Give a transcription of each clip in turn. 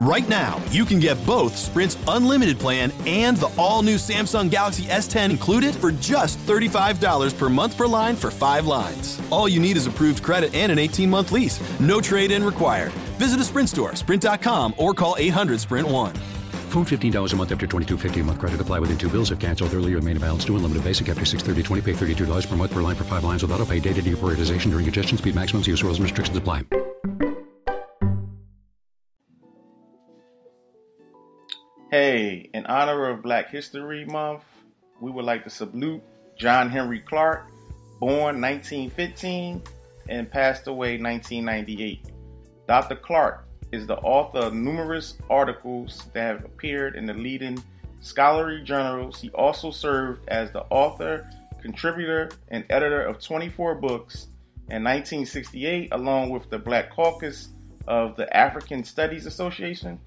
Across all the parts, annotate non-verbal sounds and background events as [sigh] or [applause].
Right now, you can get both Sprint's unlimited plan and the all new Samsung Galaxy S10 included for just $35 per month per line for five lines. All you need is approved credit and an 18 month lease. No trade in required. Visit a Sprint store, sprint.com, or call 800 Sprint 1. Phone $15 a month after $22.50 a month credit. Apply within two bills if canceled earlier. Main balance due. Unlimited basic after 630 Pay $32 per month per line for five lines with auto pay. Data deprioritization during congestion. Speed maximums. Use rules and restrictions apply. Hey, in honor of Black History Month, we would like to salute John Henrik Clarke, born 1915 and passed away 1998. Dr. Clarke is the author of numerous articles that have appeared in the leading scholarly journals. He also served as the author, contributor, and editor of 24 books in 1968, along with the Black Caucus of the African Studies Association.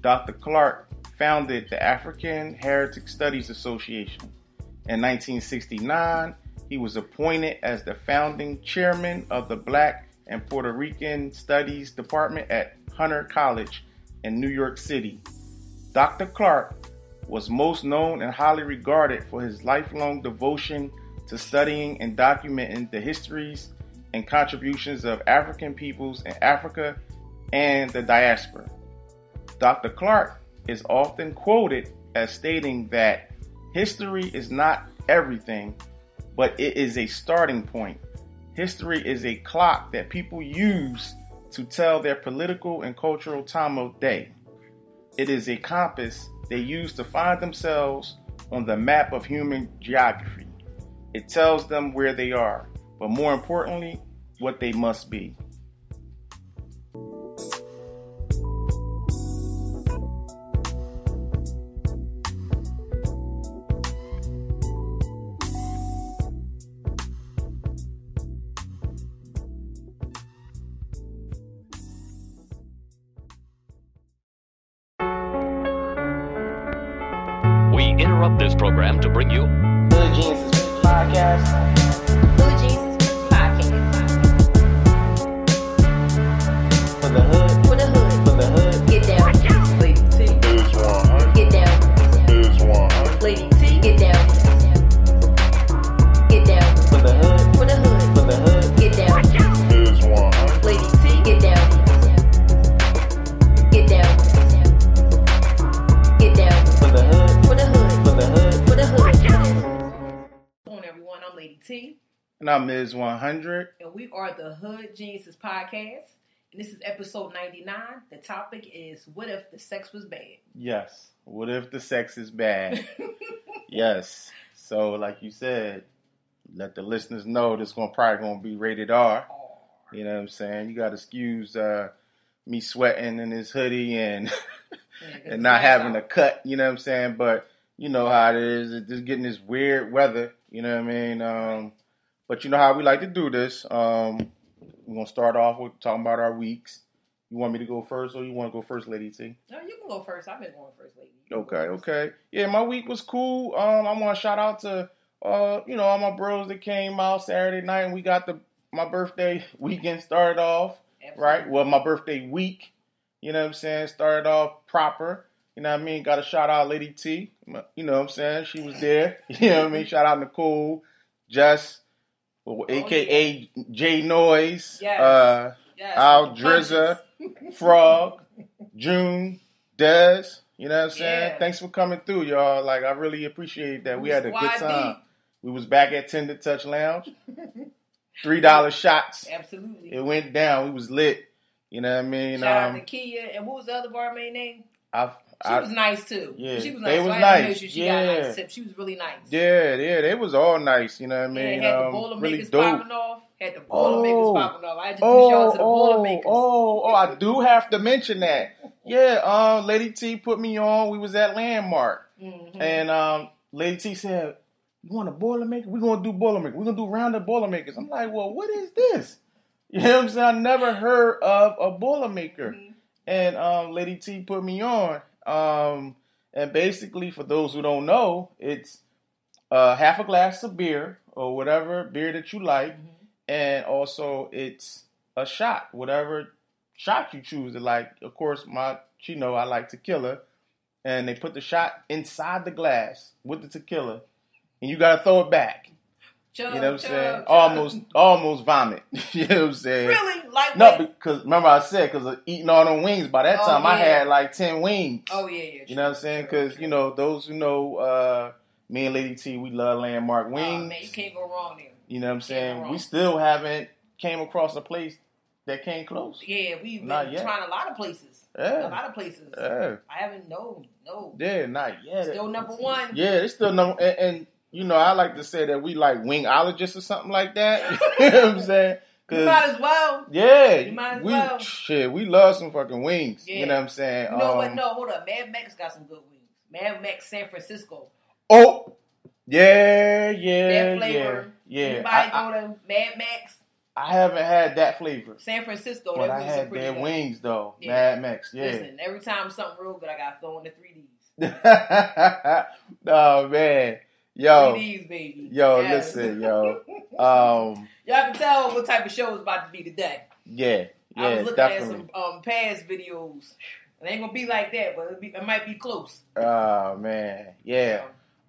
Dr. Clarke founded the African Heritage Studies Association. In 1969, he was appointed as the founding chairman of the Black and Puerto Rican Studies Department at Hunter College in New York City. Dr. Clarke was most known and highly regarded for his lifelong devotion to studying and documenting the histories and contributions of African peoples in Africa and the diaspora. Dr. Clarke is often quoted as stating that history is not everything, but it is a starting point. History is a clock that people use to tell their political and cultural time of day. It is a compass they use to find themselves on the map of human geography. It tells them where they are, but more importantly, what they must be. Interrupt this program to bring you Hood Geniuses Podcast. And I'm Ms. 100. and we are the Hood Geniuses Podcast. And this is episode 99. The topic is What if the sex was bad? Yes. What if the sex is bad? [laughs] yes. So, like you said, let the listeners know this going probably going to be rated R. You know what I'm saying? You got to excuse uh, me sweating in this hoodie and [laughs] and not having a cut. You know what I'm saying? But you know how it is. It's just getting this weird weather. You know what I mean? Um, but you know how we like to do this. Um, we're gonna start off with talking about our weeks. You want me to go first, or you want to go first, Lady T? No, you can go first. I've been going first lately. Okay, okay. Yeah, my week was cool. Um, I want to shout out to uh, you know, all my bros that came out Saturday night, and we got the my birthday [laughs] weekend started off right. Well, my birthday week, you know what I'm saying, started off proper. You know what I mean? Got a shout out, Lady T. You know what I'm saying? She was there. [laughs] You know what I mean? Shout out Nicole, Jess, well, aka J Noise, Yes. uh, Yes. Al Drizza, [laughs] Frog, June, Des. You know what I'm saying? Yeah. Thanks for coming through, y'all. Like I really appreciate that. We had a good time. We was back at Tender Touch Lounge. [laughs] Three dollar shots. Absolutely. It went down. We was lit. You know what I mean? Shout out to Um, Kia. And what was the other barmaid name? I, She I, was nice too. yeah, she was they nice. was so nice. she got Yeah. nice sip. She was really nice. yeah, yeah, they was all nice. You know what I Yeah, mean? had the Um, Boilermakers really dope. popping off. Had the Boilermakers Oh. popping off. I just oh, Oh, to the oh, Boilermakers. oh, oh! I do have to mention that. Yeah, um, Lady T put me on. We was at Landmark, Mhm. and um, Lady T said, "You want a Boilermaker? We're gonna do Boilermaker. We're gonna do round of Boilermakers." I'm like, "Well, what is this?" [laughs] You know what I'm saying? I never heard of a Boilermaker, Mhm. and um, Lady T put me on. Um, and basically, for those who don't know, it's uh, half a glass of beer or whatever beer that you like, Mm-hmm. and also it's a shot, whatever shot you choose to like. Of course, my she know I like tequila, and they put the shot inside the glass with the tequila, and you gotta throw it back. Chug, You know what I'm chug, saying? chug. Almost, almost vomit. [laughs] you know what I'm saying? Really? Like No, because remember I said because of eating all them wings. By that Oh, time, I had like ten wings. Oh yeah, yeah. You know what I'm saying? Because you know those who know uh, me and Lady T, we love landmark Oh, wings. man, you can't go wrong there. you know what I'm saying? We still haven't came across a place that came close. Yeah, we've been Not yet. trying a lot of places. Yeah. A lot of places. yeah, I haven't. No, no. yeah, not yet. Still number one. Yeah, it's still number. And, and you know, I like to say that we like wingologists or something like that. [laughs] you know [laughs] what I'm saying? You might as well. yeah, You might as we well. shit, we love some fucking wings. Yeah. You know what I'm saying? You know? Um, No, hold up. Mad Max got some good wings. Mad Max San Francisco. Oh, yeah, yeah, That yeah, flavor. yeah. Anybody I, go to Mad Max I haven't had that flavor, San Francisco? but I wings had their good. wings though. Yeah. Mad Max, yeah. Listen, every time something real good, I got thrown the three Ds. [laughs] oh man, yo, Three Ds, baby. yo, listen, yo. [laughs] Um, Y'all can tell what type of show is about to be today. yeah, I yeah, was looking definitely. at some um, past videos. It ain't gonna be like that, but it'll be, it might be close. Oh man, yeah.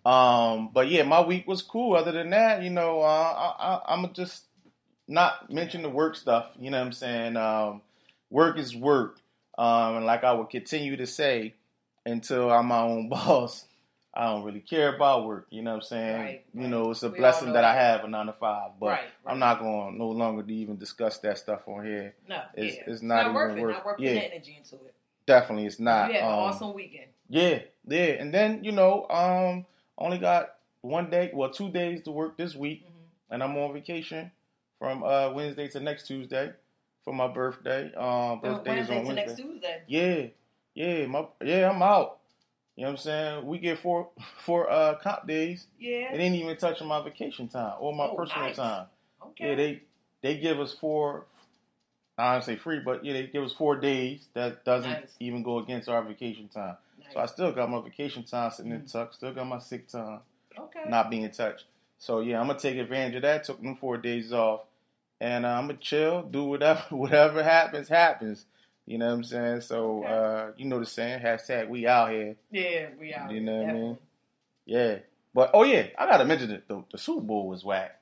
Um, but yeah, my week was cool. Other than that, you know, uh, I, I, I'm gonna just not mention the work stuff. You know what I'm saying? Um, work is work, um, and like I will continue to say until I'm my own [laughs] boss. I don't really care about work. You know what I'm saying? Right, you right. know, it's a We blessing know that I have a nine to five, but Right. I'm not going to no longer to even discuss that stuff on here. No, It's- yeah. it's not even worth it. worth- Not worth yeah. putting energy into it. Definitely, it's not. you had an Um, awesome weekend. Yeah, yeah, and then you know, um, only got one day, well, two days to work this week, Mm-hmm. and I'm on vacation from uh, Wednesday to next Tuesday for my birthday. Um, birthday is Wednesday on to next Tuesday. Yeah, yeah, my yeah, I'm out. You know what I'm saying? We get four [laughs] four uh comp days. Yeah. It ain't even touching my vacation time or my Oh, personal nice. time. Okay. Yeah, they they give us four. I don't say free, but yeah, they give us four days. That doesn't Nice. even go against our vacation time. Nice. So I still got my vacation time sitting Mm-hmm. in tuck. Still got my sick time okay. not being touched. So yeah, I'm gonna take advantage of that. Took them four days off, and uh, I'm gonna chill, do whatever [laughs] whatever happens happens. You know what I'm saying? So Okay. uh, you know the saying hashtag We out here. Yeah, we out. You know what I mean? Yeah. But oh yeah, I gotta mention it. The, the Super Bowl was whack.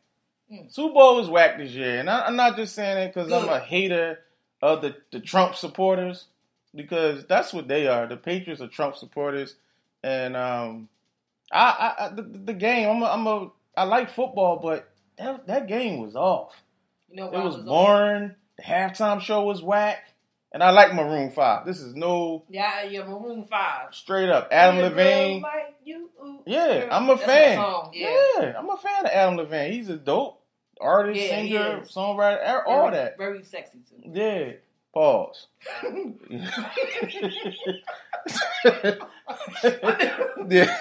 Mm. Super Bowl was whack this year, and I, I'm not just saying it because I'm a hater of the, the Trump supporters, because that's what they are. The Patriots are Trump supporters, and um, I, I, I the, the game. I'm a, I'm a I like football, but that that game was off. You know It was on? boring. The halftime show was whack, and I like Maroon Five. This is no Yeah, yeah, Maroon Five. straight up Adam Yeah, Levine. Like you, ooh, Yeah. I'm a fan. Yeah. Yeah. I'm a fan of Adam Levine. He's a dope artist, Yeah, singer, songwriter, er- all Very- that. Very sexy too. Yeah. Pause. [laughs] yeah,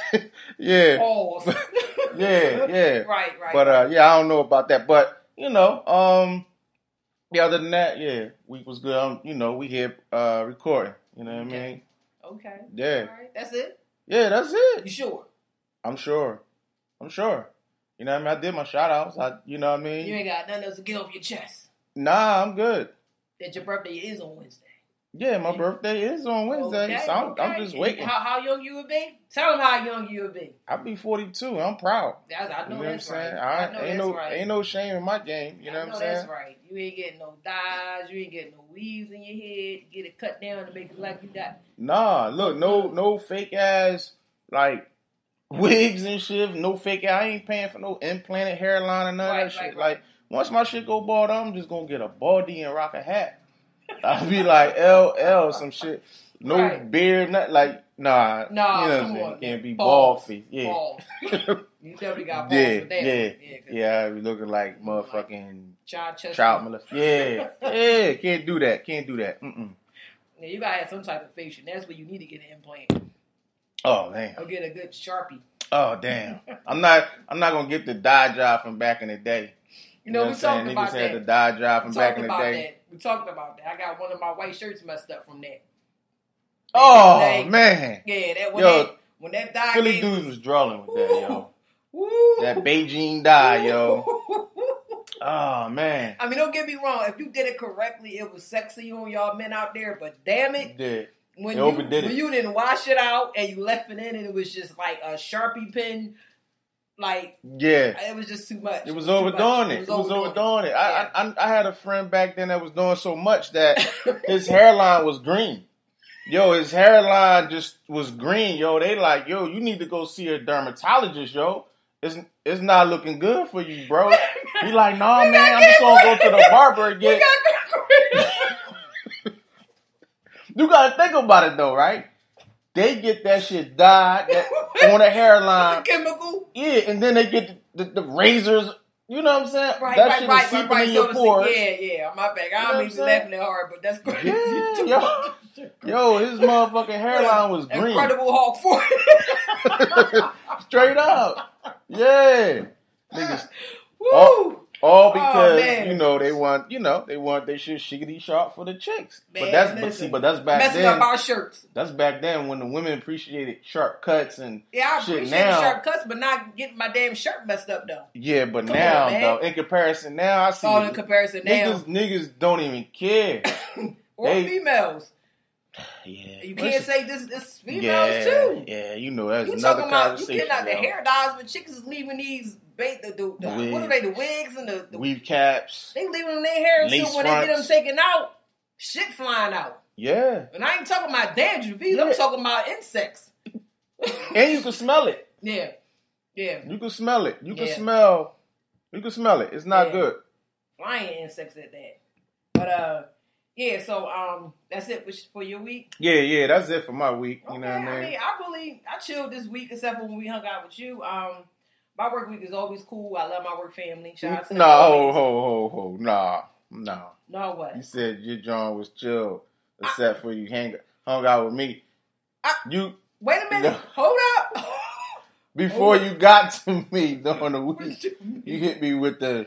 yeah, Pause. [laughs] yeah, yeah. [laughs] Right, right. But uh, yeah, I don't know about that. But you know, um, yeah. Other than that, yeah, week was good. Um, you know, we here uh recording. You know what I mean? okay. Yeah. Right. That's it. Yeah, that's it. You sure? I'm sure. I'm sure. You know what I mean? I did my shout outs. I, you know what I mean? You ain't got nothing else to get off your chest. Nah, I'm good. That your birthday is on Wednesday. Yeah, my birthday is on Wednesday, Okay, so I'm, I'm just waiting. How, how young you would be? Tell them how young you would be. I'll be 42. I'm proud. That's, I You know, know what I'm that's saying? right. I, I know ain't that's no right. ain't no shame in my game. You know I what I'm saying? That's right. You ain't getting no dyes. You ain't getting no weaves in your head. Get it cut down to make it like you got. Nah, look, no mm-hmm. no fake ass like wigs and shit. No fake. I ain't paying for no implanted hairline or none Right, of that shit. Like once my shit go bald, I'm just gonna get a baldy and rock a hat. [laughs] I'll be like LL [laughs] some shit. No Right. beard, not like nah. Nah, you know what come on. You can't be bald. Yeah. Balls. [laughs] You definitely got balls Yeah, for that. yeah, 'cause yeah. I be looking like motherfucking Child chest. child molest. Yeah, yeah. Can't do that. Can't do that. Mm-mm. Yeah, you gotta have some type of facial. That's where you need to get an implant Oh man. or get a good sharpie. Oh damn. I'm not. I'm not gonna get the dye job from back in the day. You know, what we I'm saying? Niggas had that. the dye job from back in the day. that. We talked about that. I got one of my white shirts messed up from that. Oh They- man. Yeah, that when Yo, that when that dye Philly came- dudes was drawing with that, yo. Woo. That Bigen dye, yo. [laughs] Oh man. I mean, don't get me wrong. If you did it correctly, it was sexy on y'all men out there. But damn it, Did. when you when it. you didn't wash it out and you left it in, and it was just like a sharpie pen, like Yeah. it was just too much. It was overdoing it. It was overdoing it. I, I I had a friend back then that was doing so much that [laughs] his hairline was green. Yo, his hairline just was green. Yo, they like, yo, you need to go see a dermatologist, yo. It's it's not looking good for you, bro. He [laughs] like, nah, We man, I'm just gonna go to the barber and get. [laughs] You gotta think about it though, right? They get that shit dyed that, [laughs] on the hairline, chemical. yeah, and then they get the, the, the razors. You know what I'm saying? Right, that right, shit right, is right, seeping right. in your to pores. yeah, yeah. My know I don't even laughing that hard, but that's [laughs] crazy. Yeah, [laughs] yo. Yo, his motherfucking hairline was green. Incredible Hulk for Straight up. Yeah. Niggas Woo! all Oh, because man. you know they want you know they want they shit shiggity sharp for the chicks. but Man, that's but see, but that's back Messing then. up our shirts. that's back then when the women appreciated sharp cuts and Yeah, I appreciate now. sharp cuts, but not getting my damn shirt messed up though. yeah, but Come now on, though, in comparison now I see All in comparison now, niggas niggas don't even care. [coughs] or they- females. [sighs] yeah. You can't say this. This females yeah, too. Yeah, you know that's You another talking about you getting out the hair dyes, but chicks is leaving these bait the, the, the what are they the wigs and the, the Weave caps. they leaving them in their hair until when they get them taken out, shit flying out. Yeah. And I ain't talking about dandruff either. Yeah. I'm talking about insects. And you can smell it. [laughs] Yeah, yeah, You can smell it. You can Yeah. smell. You can smell it. It's not Yeah. good. flying insects at that. But uh, yeah. So um, that's it for, for your week. Yeah, yeah. That's it for my week. You Okay, know what I mean? I mean, I really I chilled this week except for when we hung out with you. Um, my work week is always cool. I love my work family. Shout out no, ho, ho, ho, ho. Nah, nah. No what? You said your John was chill, except for you hang hung out with me. I- you Wait a minute. No. Hold up. [laughs] before Oh. you got to me during the week, you hit me with the the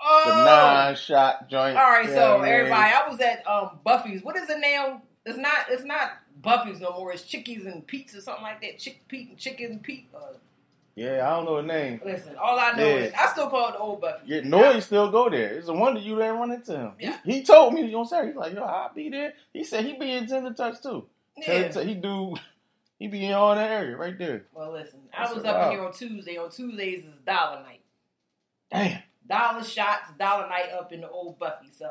Oh. nine shot joint. All right, so everybody, I was at um Buffy's. What is it now? It's not. It's not Buffy's no more. It's Chickies and Pete's or something like that. Chick Pete and Chicken and Pete. Uh, Yeah, I don't know the name. listen, all I know Yeah. is I still call it the old Buffy. Yeah, Noy still go there. It's a wonder you didn't run into him. Yeah. He, he told me on Saturday. He's like, yo, I'll be there. He said he be in Tender Touch too. Yeah. He do. He be in all that area right there. Well, listen, I That's was up wow. in here on Tuesday. On Tuesdays is dollar night. Damn, Dollar shots, dollar night up in the old Buffy. So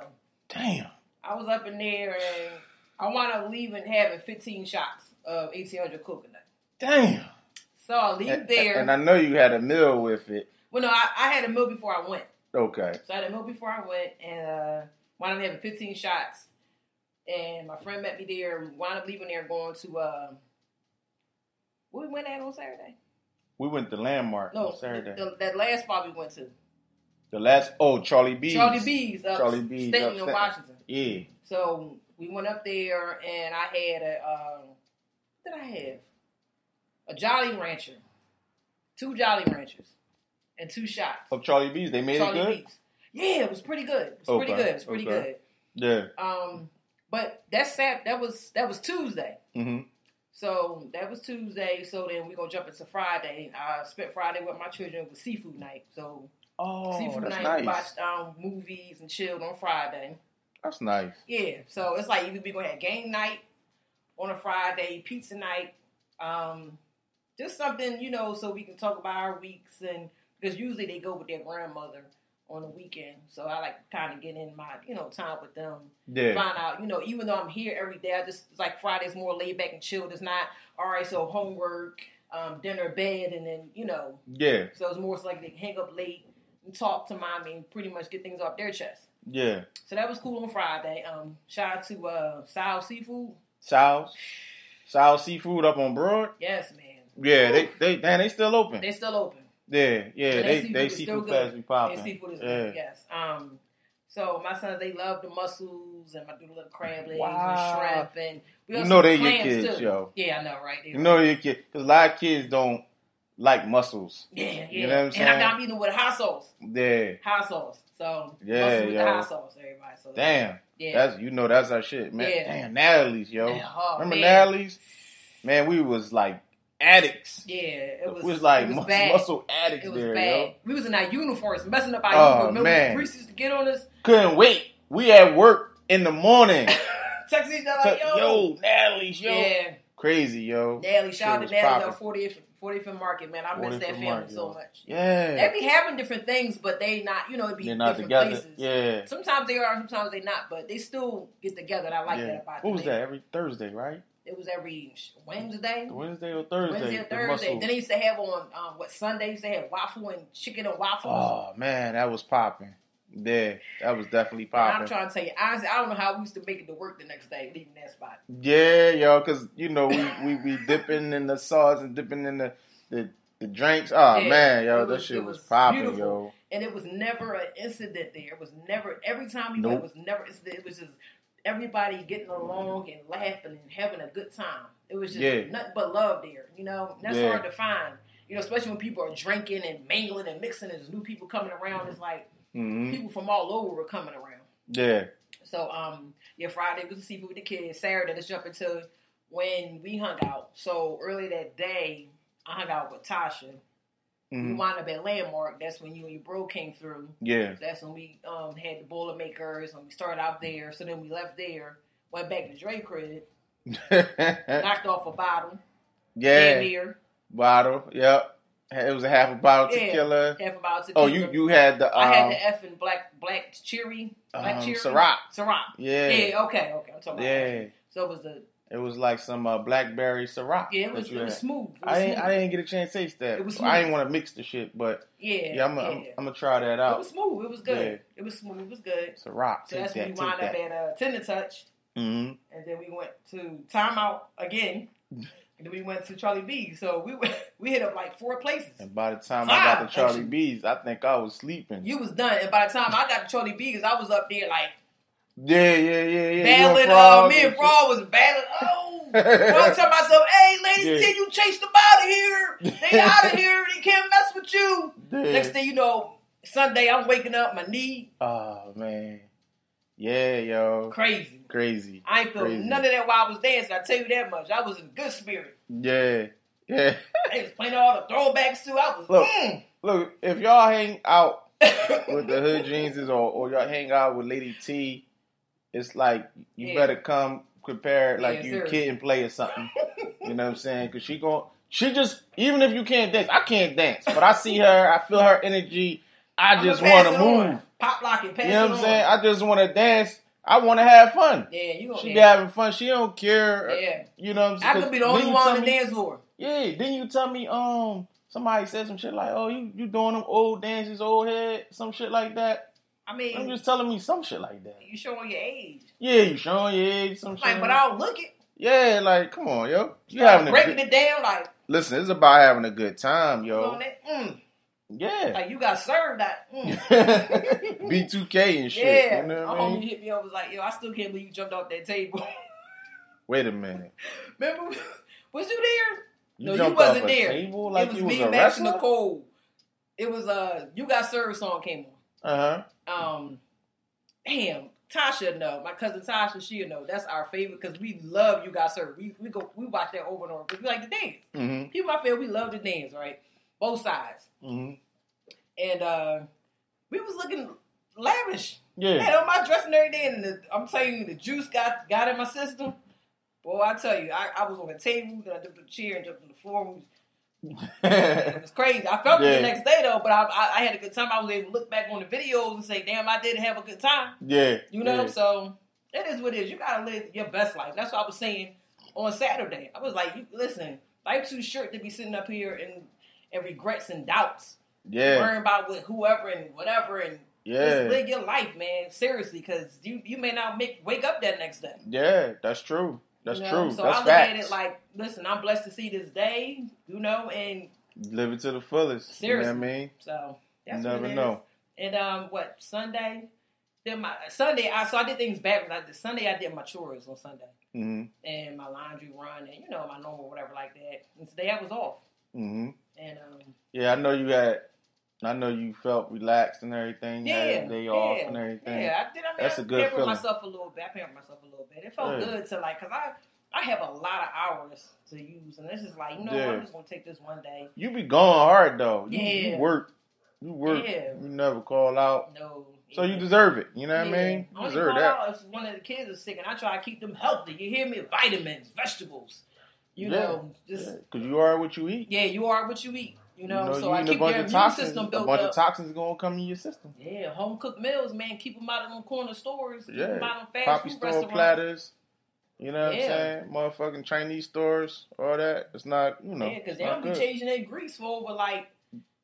damn. I was up in there and I wound up leaving having 15 shots of 1800 coconut. Damn. So I leave there. and I know you had a meal with it. well, no, I, I had a meal before I went. Okay. So I had a meal before I went and uh, wound up having 15 shots. And my friend met me there and wound up leaving there going to, uh, we went at on Saturday? We went to Landmark No, on Saturday. the- the- that last spot we went to. The last oh Charlie B's. Charlie B's up Charlie B's up in Washington. Yeah. So we went up there and I had a, um, what did I have? A Jolly Rancher. Two Jolly Ranchers. And two shots. Of Charlie B's. They made Charlie it good? B's. Yeah, it was pretty good. It was pretty good. It was pretty okay. good. Yeah. Um, but that sat that was that was Tuesday. Mm-hmm. So that was Tuesday. So then we're gonna jump into Friday. I spent Friday with my children with seafood night. So Oh, seafood that's night, nice. we watched um, movies and chilled on Friday. That's nice. Yeah. So it's like either we gonna have game night on a Friday, pizza night, um, just something you know, so we can talk about our weeks and because usually they go with their grandmother on the weekend. So I like kind of get in my you know time with them. Yeah. find out, you know, even though I'm here every day, I just like Friday's more laid back and chilled. It's not all right. So homework, um, dinner, bed, and then you know, Yeah. so it's more so like they can hang up late and talk to mommy and pretty much get things off their chest. Yeah. So that was cool on Friday. Um, shout out to uh, Sal Seafood. Sal's. Sal's seafood up on Broad. Yes, man. Yeah, they they damn they still open. They still open. Yeah, yeah, And they seafood they is still seafood good. class be popping. Their seafood is yeah. good. Yes. Um. So my sons, they love the mussels and I do the little crab legs Wow. and shrimp and we You also know do they your clams, kids, too. yo. Yeah, I know, right? They You know your kids because a lot of kids don't like mussels. Yeah, yeah. You know what I'm And I saying? got them eating with hot sauce. Yeah, Hot sauce. So Yeah, mussels with yo. the hot sauce, everybody. So damn. Yeah. That's you know that's our shit, man. Yeah. Damn, Natalie's, yo. Yeah, oh, Remember man. Natalie's? Man, we was like addicts. Yeah, it was. It was, like it was mus- bad. muscle addicts It was there, bad. yo. We was in our uniforms, messing up our Oh, uniform. Remember man. Reese used to get on us, Couldn't wait. We at work in the morning. [laughs] text each other like, yo, yo, Natalie's, yo. yeah, Crazy, yo. Natalie, shout out to Natalie on 40th, 45th Market, man. I miss that family Market, so yo. much. Yeah. They be having different things, but they not, you know, it be They're not different together. places. Yeah. Sometimes they are, sometimes they not, but they still get together. And I like yeah. that about What was that? Every Thursday, right? It was every Wednesday. Wednesday or Thursday? Wednesday or Thursday. muscle- Then they used to have on um, what Sunday used to have waffle and chicken and waffles. Oh man, that was popping. Yeah, that was definitely And I'm trying to tell you, honestly, I don't know how we used to make it to work the next day, leaving that spot. Yeah, y'all, because you know we we be [laughs] dipping in the sauce and dipping in the the, the drinks. Oh Yeah, man, yo, it that shit was, was popping, beautiful. yo. And it was never an incident there. It was never every time we Nope. went, it was never incident. It was just everybody getting along and laughing and having a good time. It was just Yeah. nothing but love there. You know, And that's Yeah. hard to find. You know, especially when people are drinking and mingling and mixing, and there's new people coming around. It's like hmm people from all over were coming around. Yeah, So um yeah, Friday was the seafood with the kids. Saturday let's jump into when we hung out. So early that day, I hung out with Tasha. We hmm wound up at Landmark. That's when you and your bro came through. yeah, That's when we um had the Boilermakers and we started out there. So then we left there, went back to Dre crib, [laughs] knocked off a bottle, yeah. here, Bottle, yep. It was a half a bottle Yeah. tequila. half a bottle Oh, you you had the um, I had the effing black black cherry, black um, cherry, Ciroc. Ciroc. Yeah, Yeah, okay, okay. I'm talking about yeah. that. So it was the It was like some uh, blackberry Ciroc. yeah, it was, it was smooth. It was I didn't, smooth. I didn't get a chance to taste that. It was I didn't want to mix the shit, but Yeah, yeah, I'm yeah. Gonna try that out. it was smooth. It was good. Yeah. It was smooth. It was good. Ciroc, So take that's when we wound up at uh, Tender Touch, hmm and then we went to Timeout again, and then we went to Charlie B. So we went, [laughs] we hit up like four places. And by the time I got to Charlie actually. B's, I think I was sleeping. You was done, and by the time I got to Charlie B's, I was up there like yeah, yeah, yeah, yeah. battling. Uh, me and. Frog was battling. Oh, [laughs] I was telling myself, "Hey, lady, Yeah. you chase them out of here. They [laughs] out of here. They can't mess with you." Yeah. Next thing you know, Sunday I'm waking up, my knee Oh man, yeah, yo, crazy. crazy. I ain't feel Crazy. none of that while I was dancing. I tell you that much. I was in good spirit. Yeah, yeah. They was playing all the throwbacks too. I was Look. mm. Look, if y'all hang out [laughs] with the Hood Geniuses or, or y'all hang out with Lady T, it's like you Yeah. better come prepared like Yeah, you seriously. kid and play or something. [laughs] you know what I'm saying? Because she gon' she just even if you can't dance, I can't dance, but I see her, I feel her energy. I I'ma just want to on. move. Pop lock it, pass You know what I'm saying? I just want to dance. I want to have fun. yeah, you gonna She be having fun. She don't care. yeah. You know what I'm saying? I could be the only one on the dance floor. Yeah, then you tell me um somebody said some shit like, oh you you doing them old dances, old head, some shit like that. I mean, I'm just telling me some shit like that. you showing your age. Yeah, you showing your age, some shit. Like, but I don't look it. yeah, like come on, yo, you Start having a breaking good, it down like listen. It's about having a good time, yo. Mm, Yeah, like you got served that. Mm. [laughs] B2K and shit. yeah, You know my what I homie hit me up was like, "Yo, I still can't believe you jumped off that table." [laughs] Wait a minute. Remember, was you there? You no, you wasn't a there. Table like it was you was me, a Max. Nicole. It was uh, you got served song came on. Uh huh. Um, damn, Tasha know. My cousin Tasha, she know. That's our favorite because we love you guys, sir. We we go we watch that over and over because we like to dance. Mhm. People I feel we love to dance, right? Both sides. Mhm. And uh we was looking lavish. Yeah. Had on my dress and everything, and the, I'm telling you, the juice got got in my system. Boy, I tell you, I, I was on the table, then I jumped on the chair and jumped on the floor. We was It was crazy. I felt it Yeah. the next day though, but I, I, I had a good time. I was able to look back on the videos and say, "Damn, I did have a good time." yeah. You know, Yeah. so it is what it is. You gotta live your best life. That's what I was saying on Saturday. I was like, you, "Listen, life too short to be sitting up here and and regrets and doubts, Yeah. worrying about with whoever and whatever, and just Yeah. live your life, man. Seriously, because you you may not make wake up that next day." Yeah. That's true. That's you know? true. So That's I look facts. at it like, listen, I'm blessed to see this day, you know, and Live it to the fullest. Seriously. You know what I mean? so that's you never know. And um, what Sunday? Then my Sunday, I so I did things backwards. I did Sunday, I did my chores on Sunday hmm and my laundry run and you know my normal whatever like that. And today I was off. hmm And um, Yeah, I know you had. I know you felt relaxed and everything. You had yeah, a day yeah, off and everything. Yeah, I did. I mean, That's I a good pampered feeling. myself a little bit. I pampered myself a little bit. It felt Yeah. good to like, cause I I have a lot of hours to use, and it's just like you know, Yeah. I'm just gonna take this one day. You be going hard though. You, you work. You work. Yeah. You never call out. No, So you deserve it. You know what I mean? You Only deserve call that. out if one of the kids is sick, and I try to keep them healthy. You hear me? Vitamins, vegetables. You Yeah. know, just Because you are what you eat. yeah, you are what you eat. You know, so you I keep your immune system A built bunch up. of toxins gonna come in your system. yeah, home cooked meals, man. Keep them out of them corner stores. Keep Yeah. them out of them fast Poppy food store restaurants. platters. You know what Yeah. I'm saying? Motherfucking Chinese stores, all that. It's not, you know. Yeah, because they don't be good. changing their grease for over like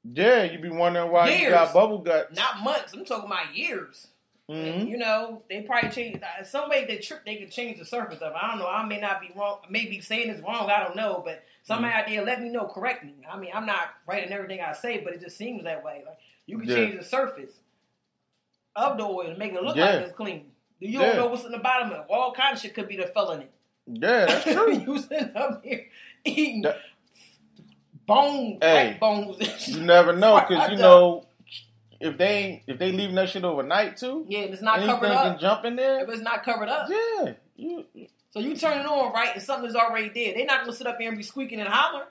Yeah, you be wondering why you got bubble guts. not months. I'm talking about years. Mhm. you know, they probably change uh, some way they trick. They could change the surface of. it. I don't know. I may not be wrong. I may be saying it's wrong. I don't know. But somebody Mm-hmm. out there, let me know. Correct me. I mean, I'm not right in everything I say, but it just seems that way. Like you can Yeah. change the surface of the oil and make it look Yeah. like it's clean. You Yeah. don't know what's in the bottom of it. All kind of shit could be the felony. Yeah, that's [laughs] true. you sitting up here eating That- bone, Hey, bones. You never know [laughs] because you know if they if they leaving that shit overnight too, Yeah, and it's not covered can up. jump in there. If it's not covered up. Yeah, you, So you turn it on, right, and something's already dead. They're not gonna sit up here and be squeaking and hollering.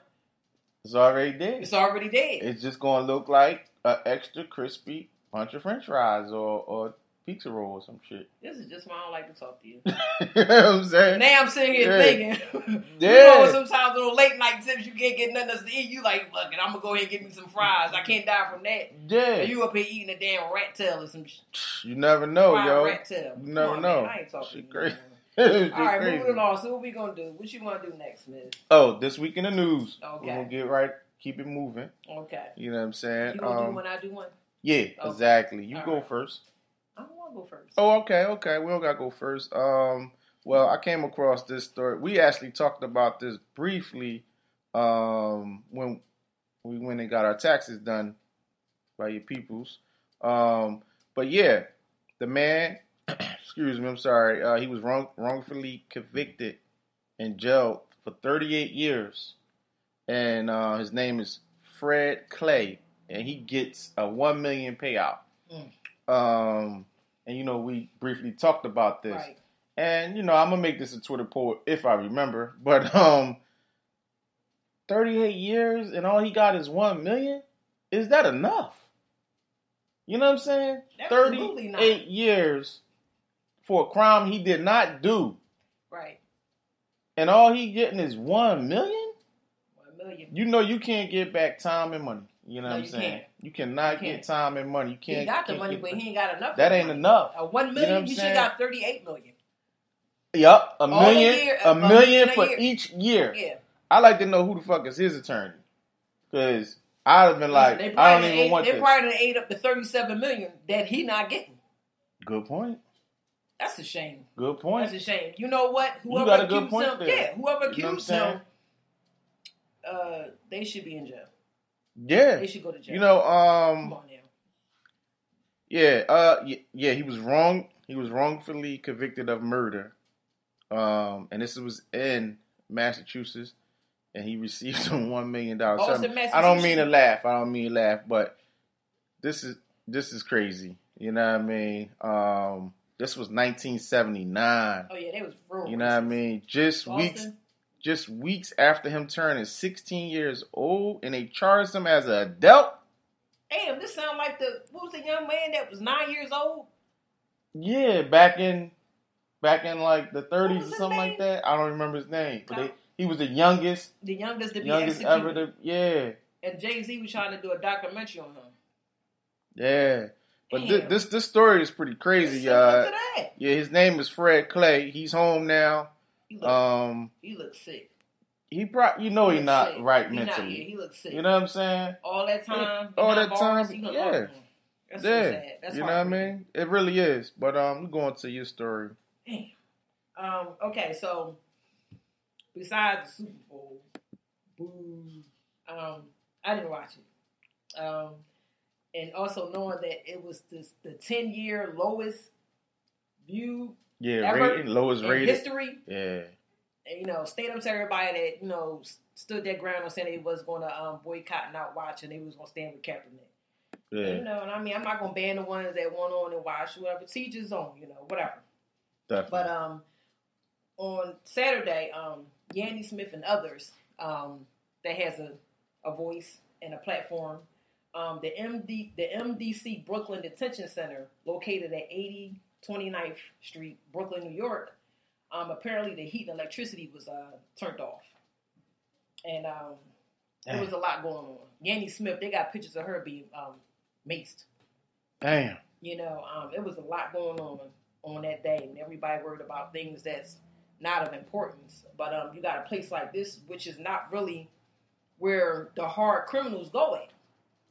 it's already dead. It's already dead. It's just gonna look like an extra crispy bunch of French fries or or pizza roll or some shit. [laughs] This is just why I don't like to talk to you. [laughs] you know what I'm saying? Now I'm sitting here Yeah. thinking, [laughs] Yeah. you know, sometimes on late night tips you can't get nothing else to eat. You like, fuck it, I'm gonna go ahead and get me some fries. I can't die from that. Yeah, And you up here eating a damn rat tail or some sh- you never know, fried yo. rat tail. You never on, know. Man, I ain't talking Shit to you. crazy. All right, crazy. moving along. So what we gonna do? What you wanna do next, Miss? Oh, this week in the news. Okay. We're gonna get right, keep it moving. Okay. You know what I'm saying? You gonna do Um, when I do one? yeah, exactly. You All go right. first. Go first. Oh, okay, okay. We don't gotta go first. Um, well, I came across this story. We actually talked about this briefly um, when we went and got our taxes done by your peoples. Um, but yeah, the man, [coughs] excuse me, I'm sorry, uh, he was wrong, wrongfully convicted and jailed for 38 years, and uh, his name is Fred Clay, and he gets a one million payout. Mm. Um, and you know, we briefly talked about this. Right. And you know, I'm gonna make this a Twitter poll if I remember. But [laughs] um, 38 years and all he got is one million. Is that enough? You know what I'm saying? Absolutely not. 38 years for a crime he did not do, Right. and all he getting is one million. One million. You know, you can't get back time and money. You know No, what I'm you saying? can't. You cannot You can't. get time and money. You can't. he got the money, but he ain't got enough. That ain't money. enough. A one You know million, what I'm he should got thirty eight million. Yup, a All million, a year, a a million million for year. each year. Yeah. I like to know who the fuck is his attorney, because I'd have been like, they I don't even ate, want they this. probably ate up to thirty seven million that he not getting. Good point. That's a shame. Good point. That's a shame. You know what? Whoever got a good accused point him, there. yeah, whoever You know accused him, uh, they should be in jail. Yeah, They should go to jail. you know, um, yeah, uh, yeah, he was wrong. He was wrongfully convicted of murder, um, and this was in Massachusetts, and he received [laughs] a one million dollars. Oh, I don't mean to laugh. I don't mean to laugh, but this is this is crazy. You know what I mean? Um, this was 1979. Oh yeah, they was real. You know what I mean? Just Boston? weeks, just weeks after him turning 16 years old, and they charged him as an adult. Damn, this sound like the what was the young man that was nine years old? Yeah, back in, back in like the 30s or something like that. I don't remember his name, but they, he was the youngest, The youngest to be youngest executed. ever. To, yeah, and Jay Z was trying to do a documentary on him. yeah. But thi- this this story is pretty crazy. Similar Uh, yeah, his name is Fred Clay. He's home now. He look, Um, he look sick. he probably, you know, He he's not sick. right He not- mentally. yeah, he looks sick. You know what I'm saying? all that time, All that bars, time, he yeah. that's yeah, sad. That's you know what I mean. It really is. But um, going to your story. Damn. Um, okay, so besides the Super Bowl, boo, um, I didn't watch it. Um, and also knowing that it was this the ten year lowest view Yeah, Ever rating, lowest in rated. history. Yeah, And, you know, stayed up to everybody that you know stood their ground on saying they was going to um, boycott and not watch, and they was going to stand with Kaepernick. yeah, You know, and I mean, I'm not going to ban the ones that went on and watched whatever. Teach his own, you know, whatever. definitely. But um, on Saturday, um, Yandy Smith and others um, that has a, a voice and a platform. Um, the MD the MDC Brooklyn Detention Center, located at 80 29th Street, Brooklyn, New York. Um, apparently, the heat and electricity was uh, turned off, and um, there was a lot going on. Yandy Smith, they got pictures of her being um, maced. Damn. You know, um, it was a lot going on on that day, and everybody worried about things that's not of importance. But um, you got a place like this, which is not really where the hard criminals go at.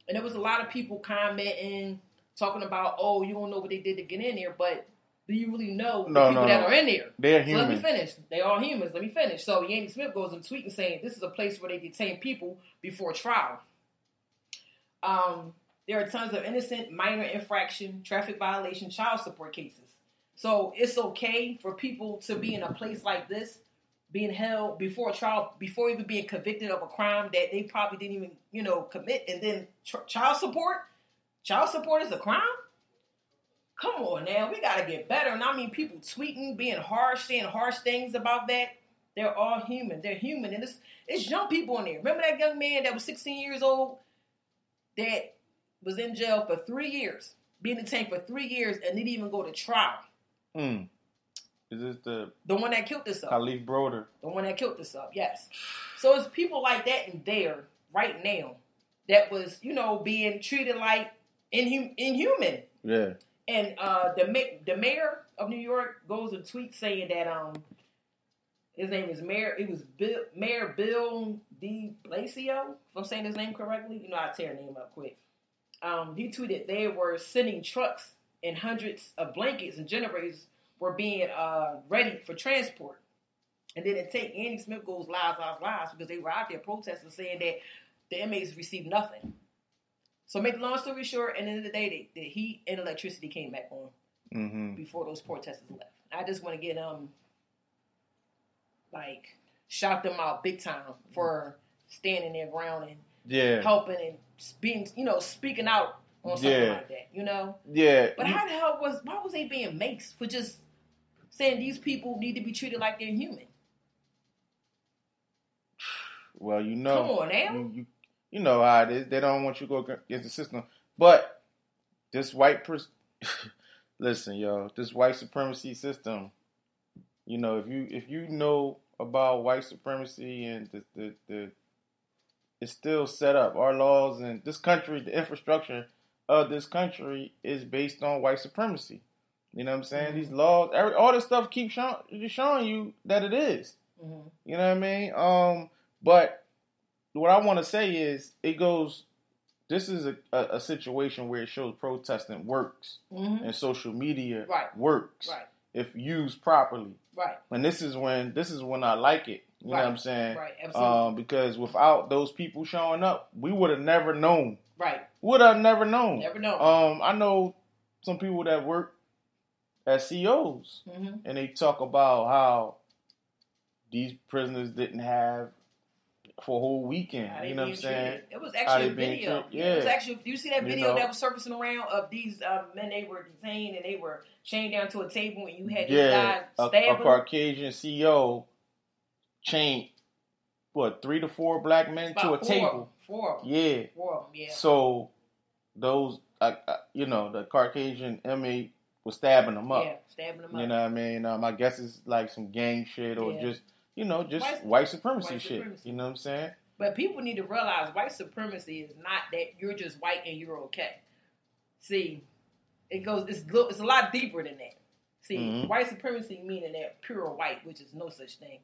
And there was a lot of people commenting, talking about, "Oh, you don't know what they did to get in there," but do you really know the people no, that no. are in there? They're So let me finish. They are humans. Let me finish. So Yandy Smith goes and tweeting saying this is a place where they detain people before trial. Um, there are tons of innocent minor infraction, traffic violation, child support cases. So it's okay for people to be in a place like this, being held before trial, before even being convicted of a crime that they probably didn't even, you know, commit, and then tr- child support. Child support is a crime. Come on now, we gotta get better. And I mean, people tweeting, being harsh, saying harsh things about that. They're all human. They're human, and it's it's young people in there. Remember that young man that was 16 years old that was in jail for three years, being detained for three years, and didn't even go to trial. Mm. Is this the The one that killed this up. Kalief Browder? The one that killed this up, yes. So it's people like that in there right now that was, you know, being treated like inhum- inhuman. Yeah. And uh, the ma- the mayor of New York goes and tweets saying that um his name is Mayor. It was Bill, Mayor Bill De Blasio. If I'm saying his name correctly, you know I tear a name up quick. Um, he tweeted they were sending trucks and hundreds of blankets and generators were being uh, ready for transport. And then it take Yandy Smith goes lies, lies, lies because they were out there protesting saying that the inmates received nothing. So make the long story short, at the end of the day, the, the heat and electricity came back on Mm-hmm. before those protesters left. I just want to get um like shout them out big time for standing their ground and Yeah. helping and being you know speaking out on something Yeah. like that. You know, Yeah. but how the hell was why was they being maced for just saying these people need to be treated like they're human? [sighs] well, you know. Come on now. You, you, you know how it is. They don't want you to go against the system. But this white person, [laughs] listen, yo, this white supremacy system. You know, if you if you know about white supremacy and the the, the it's still set up. Our laws and this country, the infrastructure of this country is based on white supremacy. You know what I'm saying? These laws, every, all this stuff keeps showing, showing you that it is. Mhm. You know what I mean? Um, but what I want to say is, it goes. This is a, a, a situation where it shows protesting works Mhm. and social media Right. works Right. if used properly. Right. And this is when this is when I like it. You know what I'm saying? Right. Absolutely. Um, because without those people showing up, we would have never known. right. Would have never known. Never know. Um, I know some people that work as COs, Mhm. and they talk about how these prisoners didn't have for a whole weekend. How You know what I'm saying? It was actually a video. treated, It was actually. You see that You video know? that was surfacing around of these um, men? They were detained and they were chained down to a table, and you had this Yeah, guy a, a. Caucasian CEO chained what three to four black men to a four, table. Four. Yeah. Four. Yeah. So those, uh, uh, you know, the Caucasian inmate was stabbing them up. Yeah. Stabbing them up. You know what I mean? Um, I guess it's like some gang shit or Yeah. just, you know, just White- white, supremacy white shit. supremacy. You know what I'm saying? But people need to realize white supremacy is not that you're just white and you're okay. See, it goes. It's it's a lot deeper than that. See, Mhm. white supremacy meaning that pure white, which is no such thing.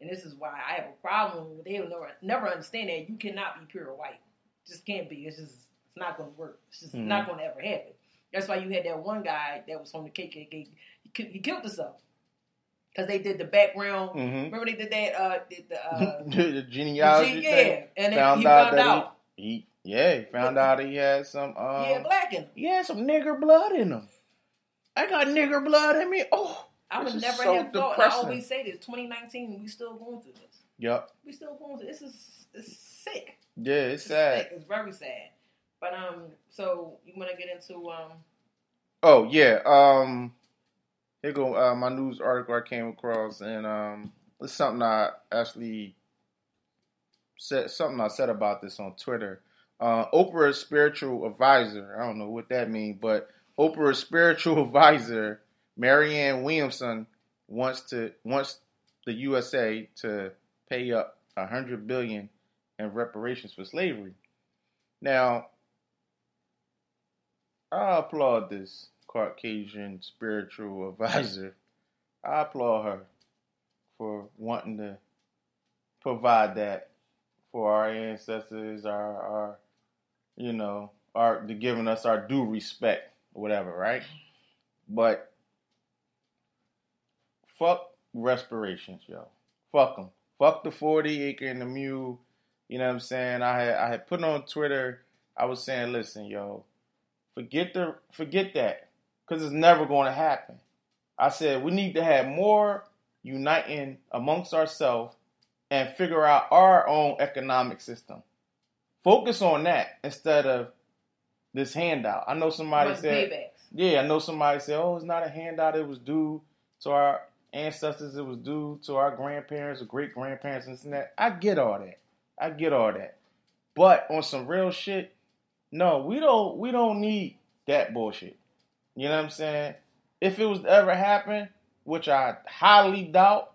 And this is why I have a problem. with They'll never never understand that you cannot be pure white. Just can't be. It's just it's not going to work. It's just Mhm. not going to ever happen. That's why you had that one guy that was from the KKK. He killed himself because they did the background. Mhm. Remember they did that? Uh, did the uh, [laughs] the genealogy the G- thing. yeah, and then found he out found that out. He, he, yeah, he found out he had some. Um, had black in him. he had some nigger blood in him. I got nigger blood in me. Oh, I would never so have thought. And I always say this: 2019, we still going through this. Yep. We still going through this. Is it's sick. Yeah, it's It's sad. sick. It's very sad. But um, so you want to get into um, Oh yeah. Um Here go uh, my news article I came across, and um, it's something I actually said. Something I said about this on Twitter. Uh, Oprah's spiritual advisor. I don't know what that means, but Oprah's spiritual [laughs] advisor, Marianne Williamson, wants to wants the USA to pay up a hundred billion in reparations for slavery. Now, I applaud this Caucasian spiritual advisor. I applaud her for wanting to provide that for our ancestors, our, our you know, our giving us our due respect, whatever, right? But fuck respirations, yo. Fuck them. Fuck the forty acre and the mule. You know what I'm saying? I had I had put on Twitter. I was saying, listen, yo, forget the forget that because it's never going to happen. I said we need to have more uniting amongst ourselves and figure out our own economic system. Focus on that instead of this handout. I know somebody said, paybacks. yeah, I know somebody said, oh, it's not a handout. It was due to our ancestors. It was due to our grandparents or great grandparents and this and that. I get all that. I get all that. But on some real shit, no, we don't. We don't need that bullshit. You know what I'm saying? If it was to ever happen, which I highly doubt,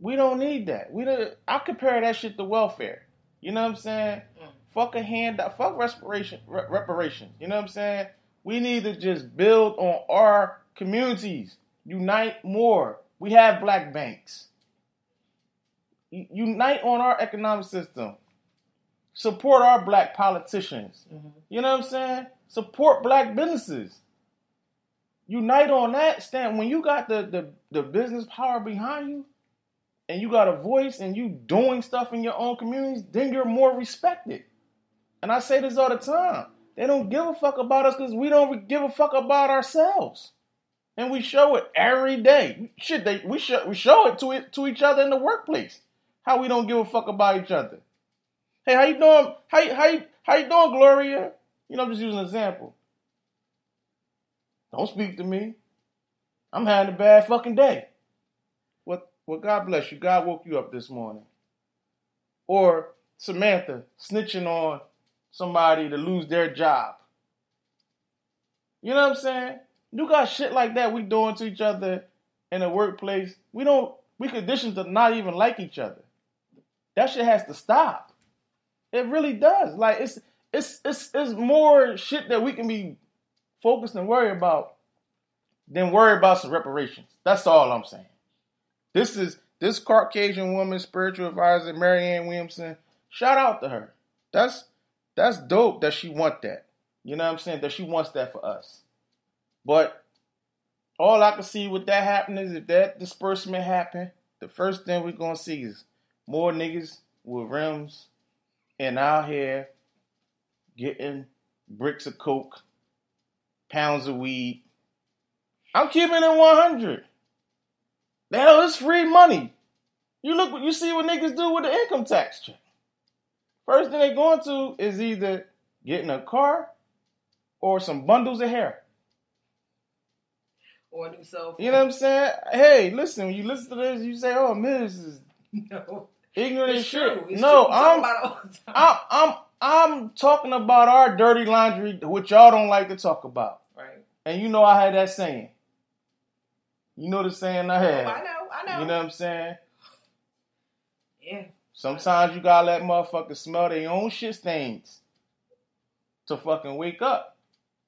we don't need that. We don't. I compare that shit to welfare. You know what I'm saying? Mm. Fuck a handout. Fuck respiration. Re- reparations. You know what I'm saying? We need to just build on our communities. Unite more. We have black banks. Unite on our economic system. Support our black politicians. Mm-hmm. You know what I'm saying? Support black businesses. Unite on that stand. When you got the, the, the business power behind you and you got a voice and you doing stuff in your own communities, then you're more respected. And I say this all the time. They don't give a fuck about us because we don't give a fuck about ourselves. And we show it every day. Shit, they we show we show it to it to each other in the workplace. How we don't give a fuck about each other. Hey, how you doing? How you, how you, how you doing, Gloria? You know, I'm just using an example. Don't speak to me. I'm having a bad fucking day. What? Well, God bless you. God woke you up this morning. Or Samantha snitching on somebody to lose their job. You know what I'm saying? You got shit like that we doing to each other in the workplace. We don't. We conditioned to not even like each other. That shit has to stop. It really does. Like it's it's it's it's more shit that we can be focused and worry about than worry about some reparations. That's all I'm saying. This is this Caucasian woman, spiritual advisor, Marianne Williamson. Shout out to her. That's that's dope that she want that. You know what I'm saying? That she wants that for us. But all I can see with that happening is if that disbursement happen, the first thing we're gonna see is more niggas with rims and out here getting bricks of coke, pounds of weed. I'm keeping it 100. The hell, it's free money. You look, you see what niggas do with the income tax check. First thing they going to is either getting a car or some bundles of hair. Or new cell phone. You know what I'm saying? Hey, listen, when you listen to this, you say, "Oh, Miz is No. ignorant as shit." true. It's no, true. I'm, about it all the time. I'm, I'm, I'm talking about our dirty laundry, which y'all don't like to talk about. right. And you know, I had that saying. You know the saying I had. Oh, I know. I know. You know what I'm saying? Yeah. Sometimes you gotta let motherfuckers smell their own shit stains to fucking wake up.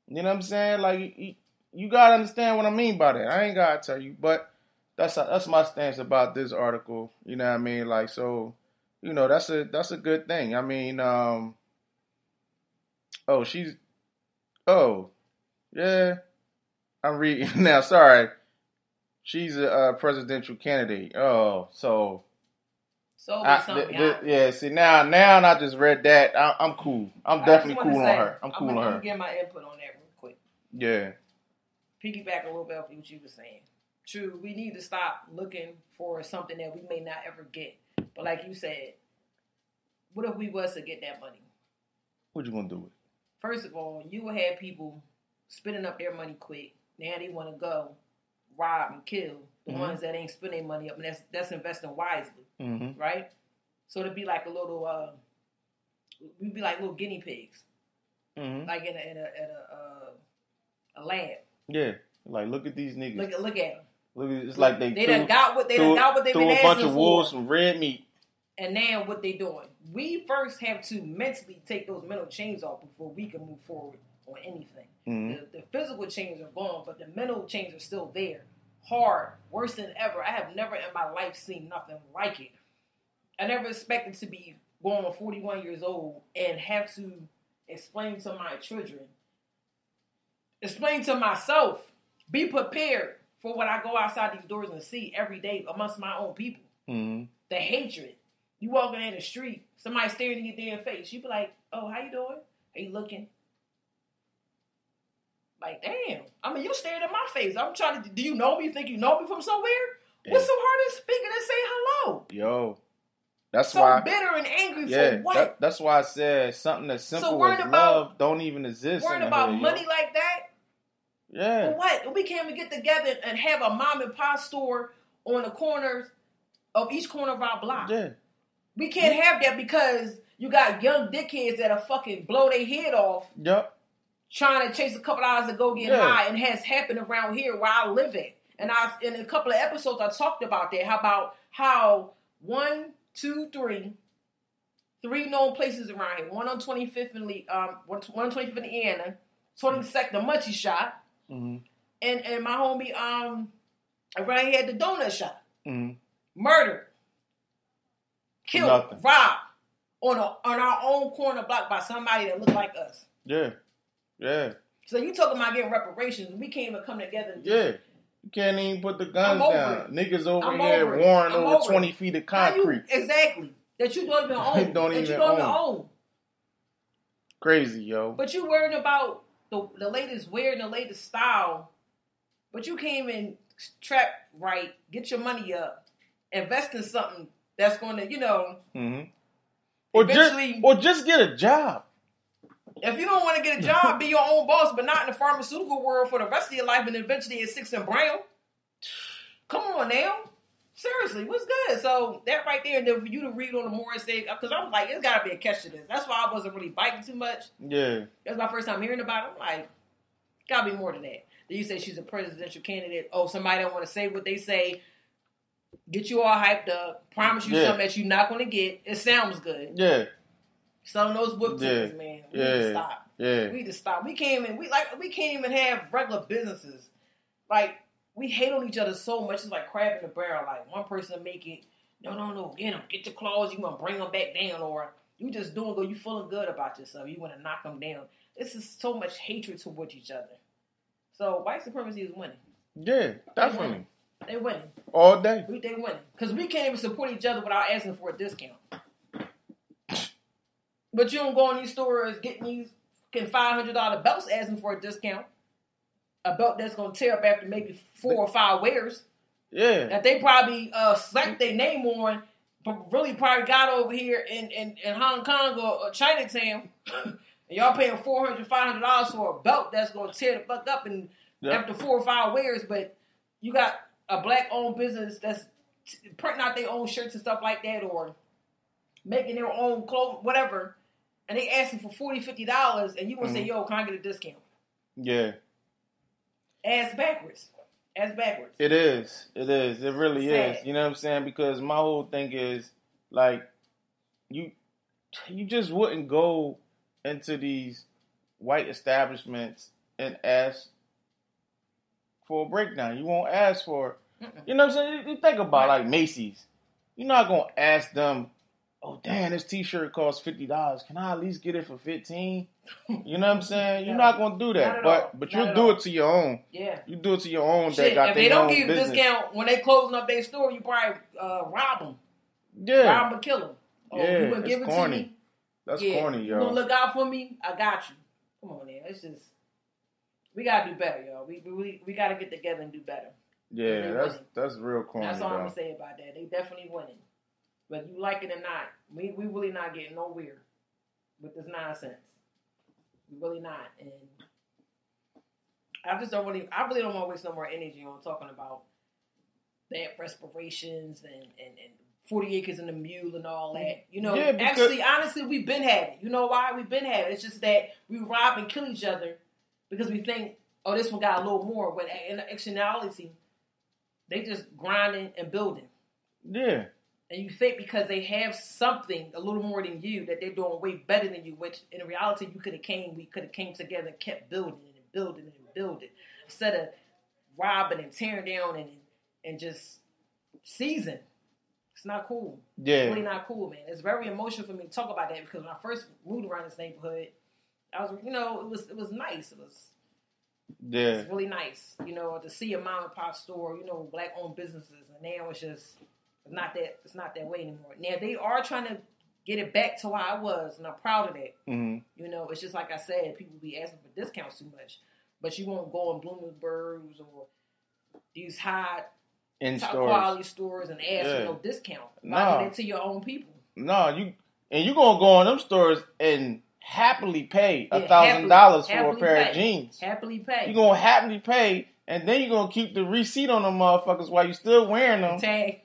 You know what I'm saying? Like you, you gotta understand what I mean by that. I ain't gotta tell you, but that's that's my stance about this article. You know what I mean? Like so, you know that's a that's a good thing. I mean, um, oh she's, oh, yeah, I'm reading [laughs] now. Sorry, she's a uh, presidential candidate. Oh, so So I- th- th- yeah, see now, now I just read that. I, I'm cool. I'm I definitely cool say, on her. I'm cool I'm, on I'm her. get my input on that real quick. Yeah, Piggyback a little bit off what you were saying. True, we need to stop looking for something that we may not ever get. But like you said, what if we was to get that money? what you gonna do with? First of all, you will have people spending up their money quick. Now they want to go rob and kill. The Mhm. ones that ain't spending money up, and that's that's investing wisely, Mm-hmm. right? So to be like a little, uh, we'd be like little guinea pigs, Mm-hmm. like in a in a, in a, uh, a lab. Yeah. Like, look at these niggas. Look at look at them. Look at it's like they, They threw, done got what they threw, done got what they've threw been a bunch asking of wolves some red meat. And now what they doing? We first have to mentally take those mental chains off before we can move forward on anything. Mm-hmm. The, the physical chains are gone, but the mental chains are still there. Hard, worse than ever. I have never in my life seen nothing like it. I never expected to be going on 41 years old and have to explain to my children, explain to myself, be prepared for what I go outside these doors and see every day amongst my own people. Mm-hmm. The hatred. You walking in the street, somebody staring in your damn face. You be like, "Oh, how you doing? Are you looking?" Like, damn. I mean, you staring at my face. I'm trying to. Do you know me? You think you know me from somewhere? What's so hard to speak and say hello? Yo, that's why So why. bitter and angry Yeah, for what? that, that's why I said something that's simple worried as about- love don't even exist. Worrying about hood, yo. money like that? Yeah, For what? We can't even get together and have a mom and pop store on the corners of each corner of our block. yeah, We can't have that because you got young dickheads that'll fucking blow their head off Yep. trying to chase a couple hours to go get Yeah. high, and has happened around here where I live at. And I, in a couple of episodes, I talked about that. How about how one, two, three, three known places around here. One on 25th and Le- um, one on 25th and Indiana, 22nd, the Munchie shop, hmm and and my homie um, around here at the donut shop, hmm murdered, killed, Nothing. robbed on a on our own corner block by somebody that looked like us. yeah, yeah, So you talking about getting reparations? We can't even come together. Yeah. You can't even put the guns down. Niggas over I'm here over warring over over twenty feet of How you- concrete. exactly. That you don't even [laughs] own. Don't that even you don't even own. own. Crazy, yo. But you worrying about the the latest wear and the latest style. But you can't even trap right, get your money up, invest in something that's going to, you know, hmm Or just or just get a job. if you don't want to get a job, be your own boss, but not in the pharmaceutical world for the rest of your life, and eventually it's six and brown. Come on now. Seriously, what's good? So that right there, and then for you to read on the Morris say, because I'm like, it's got to be a catch to this. That's why I wasn't really biting too much. Yeah, That's my first time hearing about it. I'm like, gotta be more than that. Then you say she's a presidential candidate. Oh, somebody don't want to say what they say. Get you all hyped up. Promise you Yeah. something that you're not going to get. It sounds good. yeah, Selling those book Yeah. tickets, man. We need to stop. yeah. We need to stop. We can't even. We like. We can't even have regular businesses. Like we hate on each other so much. It's like crab in the barrel. Like one person make it. No, no, no. Get them. Get your claws. You want to bring them back down, or you just doing good. You feeling good about yourself. You want to knock them down. This is so much hatred towards each other. So white supremacy is winning. Yeah, definitely. They winning. All day. We they winning because we can't even support each other without asking for a discount. But you don't go in these stores getting these fucking five hundred dollar belts asking for a discount. A belt that's gonna tear up after maybe four or five wears Yeah. that they probably uh, slapped their name on, but really probably got over here in, in, in Hong Kong or, or Chinatown. [laughs] and y'all paying four hundred, five hundred dollars for a belt that's gonna tear the fuck up and Yep. after four or five wears, but you got a black owned business that's t- printing out their own shirts and stuff like that, or making their own clothes, whatever, and they asking for 40 50 dollars, and you want to say, Mhm. "Yo, can I get a discount?" Yeah. Ass backwards, ass backwards. It is. It is. It really Sad. is. You know what I'm saying? Because my whole thing is like you you just wouldn't go into these white establishments and ask for a breakdown. You won't ask for you know what I'm saying? You think about like Macy's. You're not gonna ask them, oh damn, this t shirt costs fifty dollars. Can I at least get it for fifteen? You know what I'm saying? You're No. not gonna do that. But all. but you'll do all. it to your own. Yeah. You do it to your own that Shit, got if they don't give you business. discount when they closing up their store, you probably uh, rob them, Yeah, rob them, kill them. Oh, Yeah, you gonna give it corny. to me? that's yeah. corny, You gonna yo. look out for me? I got you. Come on, man. It's just we gotta do better, y'all. We we we gotta get together and do better. Yeah, that's winning. that's real corny. That's all I'm though. gonna say about that. They definitely winning. Whether you like it or not, we we really not getting nowhere with this nonsense. We really not. And I just don't really. I really don't want to waste no more energy on talking about bad respirations and and, and forty acres and a mule and all that. You know, Yeah, actually, honestly, we've been having. it. You know why we've been having? it. It's just that we rob and kill each other because we think, oh, this one got a little more. But in actuality, they just grinding and building. Yeah. And you think because they have something a little more than you that they're doing way better than you, which in reality you could have came, we could have came together and kept building and building and building instead of robbing and tearing down and and just season. It's not cool. Yeah. It's really not cool, man. It's very emotional for me to talk about that because when I first moved around this neighborhood, I was, you know, it was it was nice. It was Yeah. it's really nice, you know, to see a mom and pop store, you know, black owned businesses, and now it's just it's not that it's not that way anymore. Now they are trying to get it back to how I was, and I'm proud of that. hmm You know, it's just like I said, people be asking for discounts too much, but you won't go in Bloomingburg's or these high In top stores. quality stores and ask Yeah. for no discount. No. Why do that to your own people? No, you and you gonna go in them stores and happily pay a thousand dollars for a pair pay. of jeans. Happily pay. You gonna happily pay, and then you're gonna keep the receipt on them motherfuckers while you're still wearing them. tag.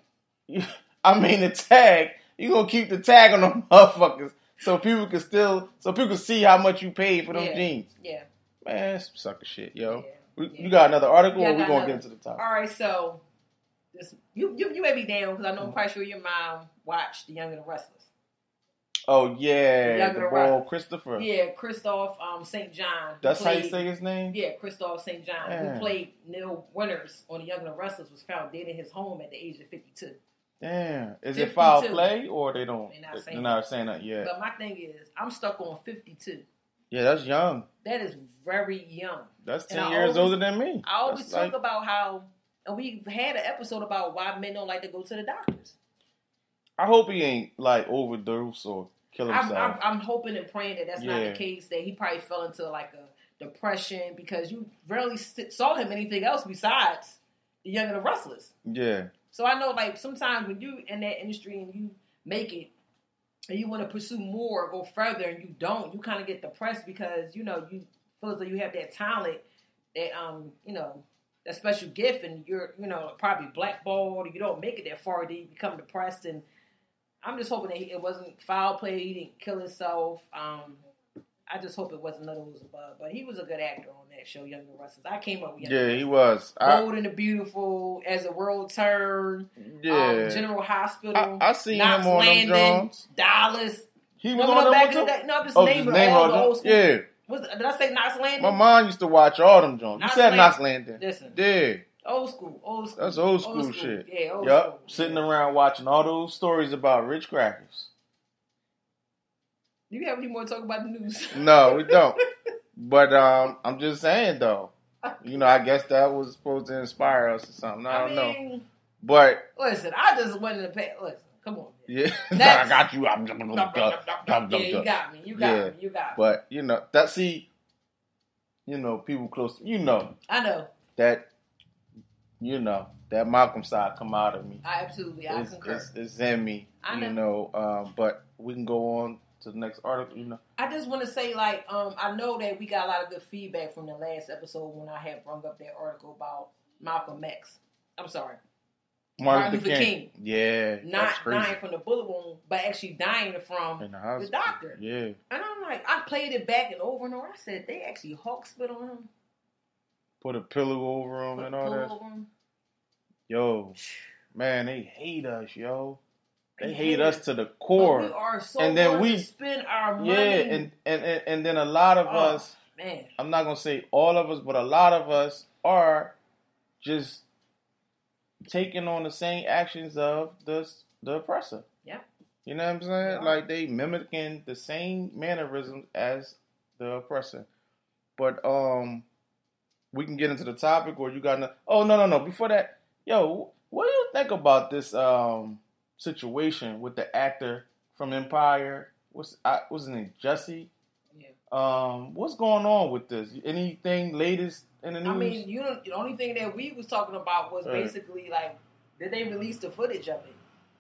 [laughs] I mean the tag. You're gonna keep the tag on them [laughs] motherfuckers so people can still so people can see how much you paid for them Yeah. jeans. Yeah. Man, sucker shit, yo. Yeah. We, Yeah. You got another article, Yeah, or we got gonna another. get into the top? All right, so this you you, you may be down because I know Mm. I'm quite sure your mom watched The Young and the Restless. Oh yeah, the than boy Russell. Christopher. Yeah, Kristoff um, St. John. That's how you say his name. Yeah, Kristoff St. John, Yeah. who played Neil Winters on The Young and the Restless, was found dead in his home at the age of 52. Damn, is it foul play or they don't? They're not They're saying not saying that yet. But my thing is, I'm stuck on 52. Yeah, that's young. That is very young. That's ten years always- older than me. I always That's talk like- about how, and we had an episode about why men don't like to go to the doctors. I hope he ain't like overdose or kill I'm. I'm, I'm hoping and praying that that's not the case. That he probably fell into like a depression because you rarely saw him anything else besides the Young and the Restless. yeah, So I know like sometimes when you in that industry and you make it and you want to pursue more, go further, and you don't, you kind of get depressed because you know you feel as though you have that talent, that um you know that special gift, and you're you know probably blackballed, or you don't make it that far, then you become depressed. And I'm just hoping that he, it wasn't foul play, he didn't kill himself. Um, I just hope it wasn't none of those above. But he was a good actor on that show, Young and Restless. I came up with Young yeah, he was. I, Bold and the Beautiful, As the World Turned, yeah, um, General Hospital. I, I seen Knots him on Landing, them. Dallas. He was on them them back one in the too. day? No, just Oh, name, name all the them? old school. Yeah, Was, did I say Knots Landing? my mom used to watch all them Jones. You said. Knots Landing. Listen, Yeah, old school, old school. that's old school, shit. Yeah, old Yup, school. sitting Yeah. around watching all those stories about rich crackers. Do you have any more to talk about the news? [laughs] No, we don't. [laughs] but um, I'm just saying though. [laughs] You know, I guess that was supposed to inspire us or something. I don't know. mean, But listen, I just went in the past. Listen, come on. man. yeah, I got you. I'm, Yeah, you got me. You got Yeah. me. You got me. But you know that see, you know people close. You know I know. that. You know that Malcolm side come out of me. I absolutely. I It's, concur. it's, it's in me. I You know. know. Um, but we can go on to the next article. You know. I just want to say, like, um, I know that we got a lot of good feedback from the last episode when I had brought up that article about Malcolm X. I'm sorry, Martin, Martin Luther Luther King. Yeah, not dying from the bullet wound, but actually dying from the the doctor. Yeah. And I'm like, I played it back and over and over. I said they actually hawk spit on him, Put a pillow over them put and all that. Yo, man, they hate us, yo. They They hate hate us us. to the core. we are so And then we- to spend our money. Yeah, and, and and and then a lot of Oh, us, man, I'm not gonna say all of us, but a lot of us are just taking on the same actions of the the oppressor. Yeah. You know what I'm saying? Like they mimicking the same mannerisms as the oppressor. But um we can get into the topic or you got no Oh no no no, before that, yo, what do you think about this um situation with the actor from Empire? What's I, what's his name? Jesse? yeah. Um, what's going on with this? Anything latest in the news? I mean, you know, the only thing that we was talking about was Right. basically like, did they release the footage of it?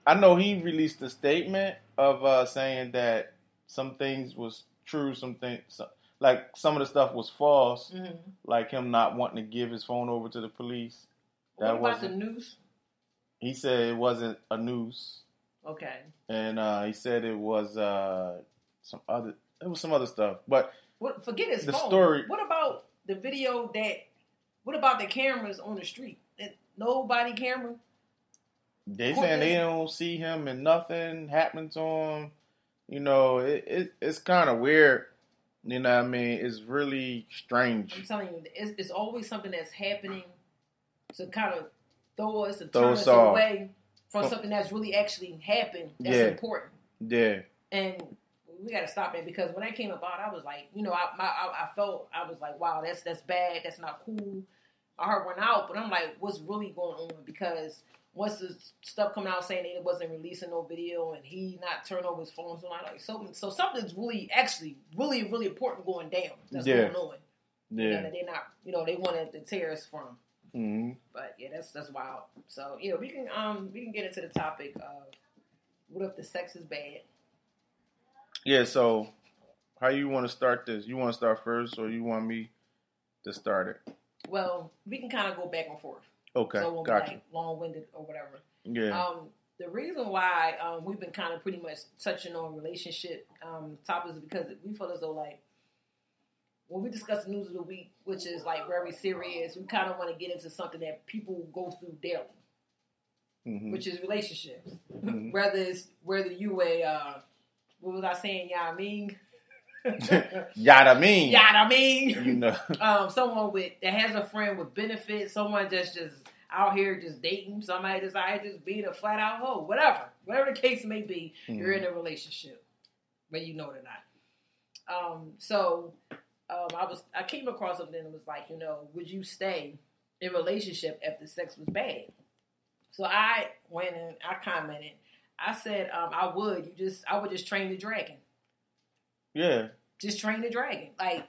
I know he released a statement of uh, saying that some things was true, some things. Like some of the stuff was false, Mhm. like him not wanting to give his phone over to the police. What That about the noose? He said it wasn't a noose, Okay. and uh, he said it was uh, some other. It was some other stuff, but What? Forget his The phone. story- What about the video that? What about the cameras on the street? That nobody camera. they Who saying they don't see him and nothing happening to him. You know, it, it it's kind of weird. You know, what I mean, it's really strange. I'm telling you, it's, it's always something that's happening to kind of throw us and Throw turn us off. away from something that's really actually happened. That's Yeah. important. Yeah, and we got to stop that because when that came about, I was like, you know, I, my, I I felt I was like, wow, that's that's bad, that's not cool. I heard one out, but I'm like, what's really going on? Because once the stuff coming out saying that it wasn't releasing no video and he not turning over his phone, so like, so so something's really actually really really important going down. That's Yeah. going on. yeah. And they're not, you know, they wanted to tear us from. hmm But yeah, that's that's wild. So you know, we can um we can get into the topic of what if the sex is bad. Yeah. So, how you want to start this? You want to start first, or you want me to start it? Well, we can kind of go back and forth. Okay, so gotcha. like long winded or whatever. yeah, Um, the reason why um, we've been kind of pretty much touching on relationship um, topics is because we feel as though like when we discuss the news of the week, which is like very serious, we kind of want to get into something that people go through daily, hmm which is relationships. Mhm. whether it's whether you a uh, what was I saying? I mean, Yada mean. yeah, I mean. You know. [laughs] um, someone with that has a friend with benefits, someone that's just out here just dating, somebody that's out here just being a flat out hoe, whatever, whatever the case may be, you're in a relationship, whether you know it or not. Um, so um, I was I came across something that was like, you know, would you stay in relationship if the sex was bad? So I went and I commented. I said um, I would. You just I would just train the dragon Yeah. just train the dragon. Like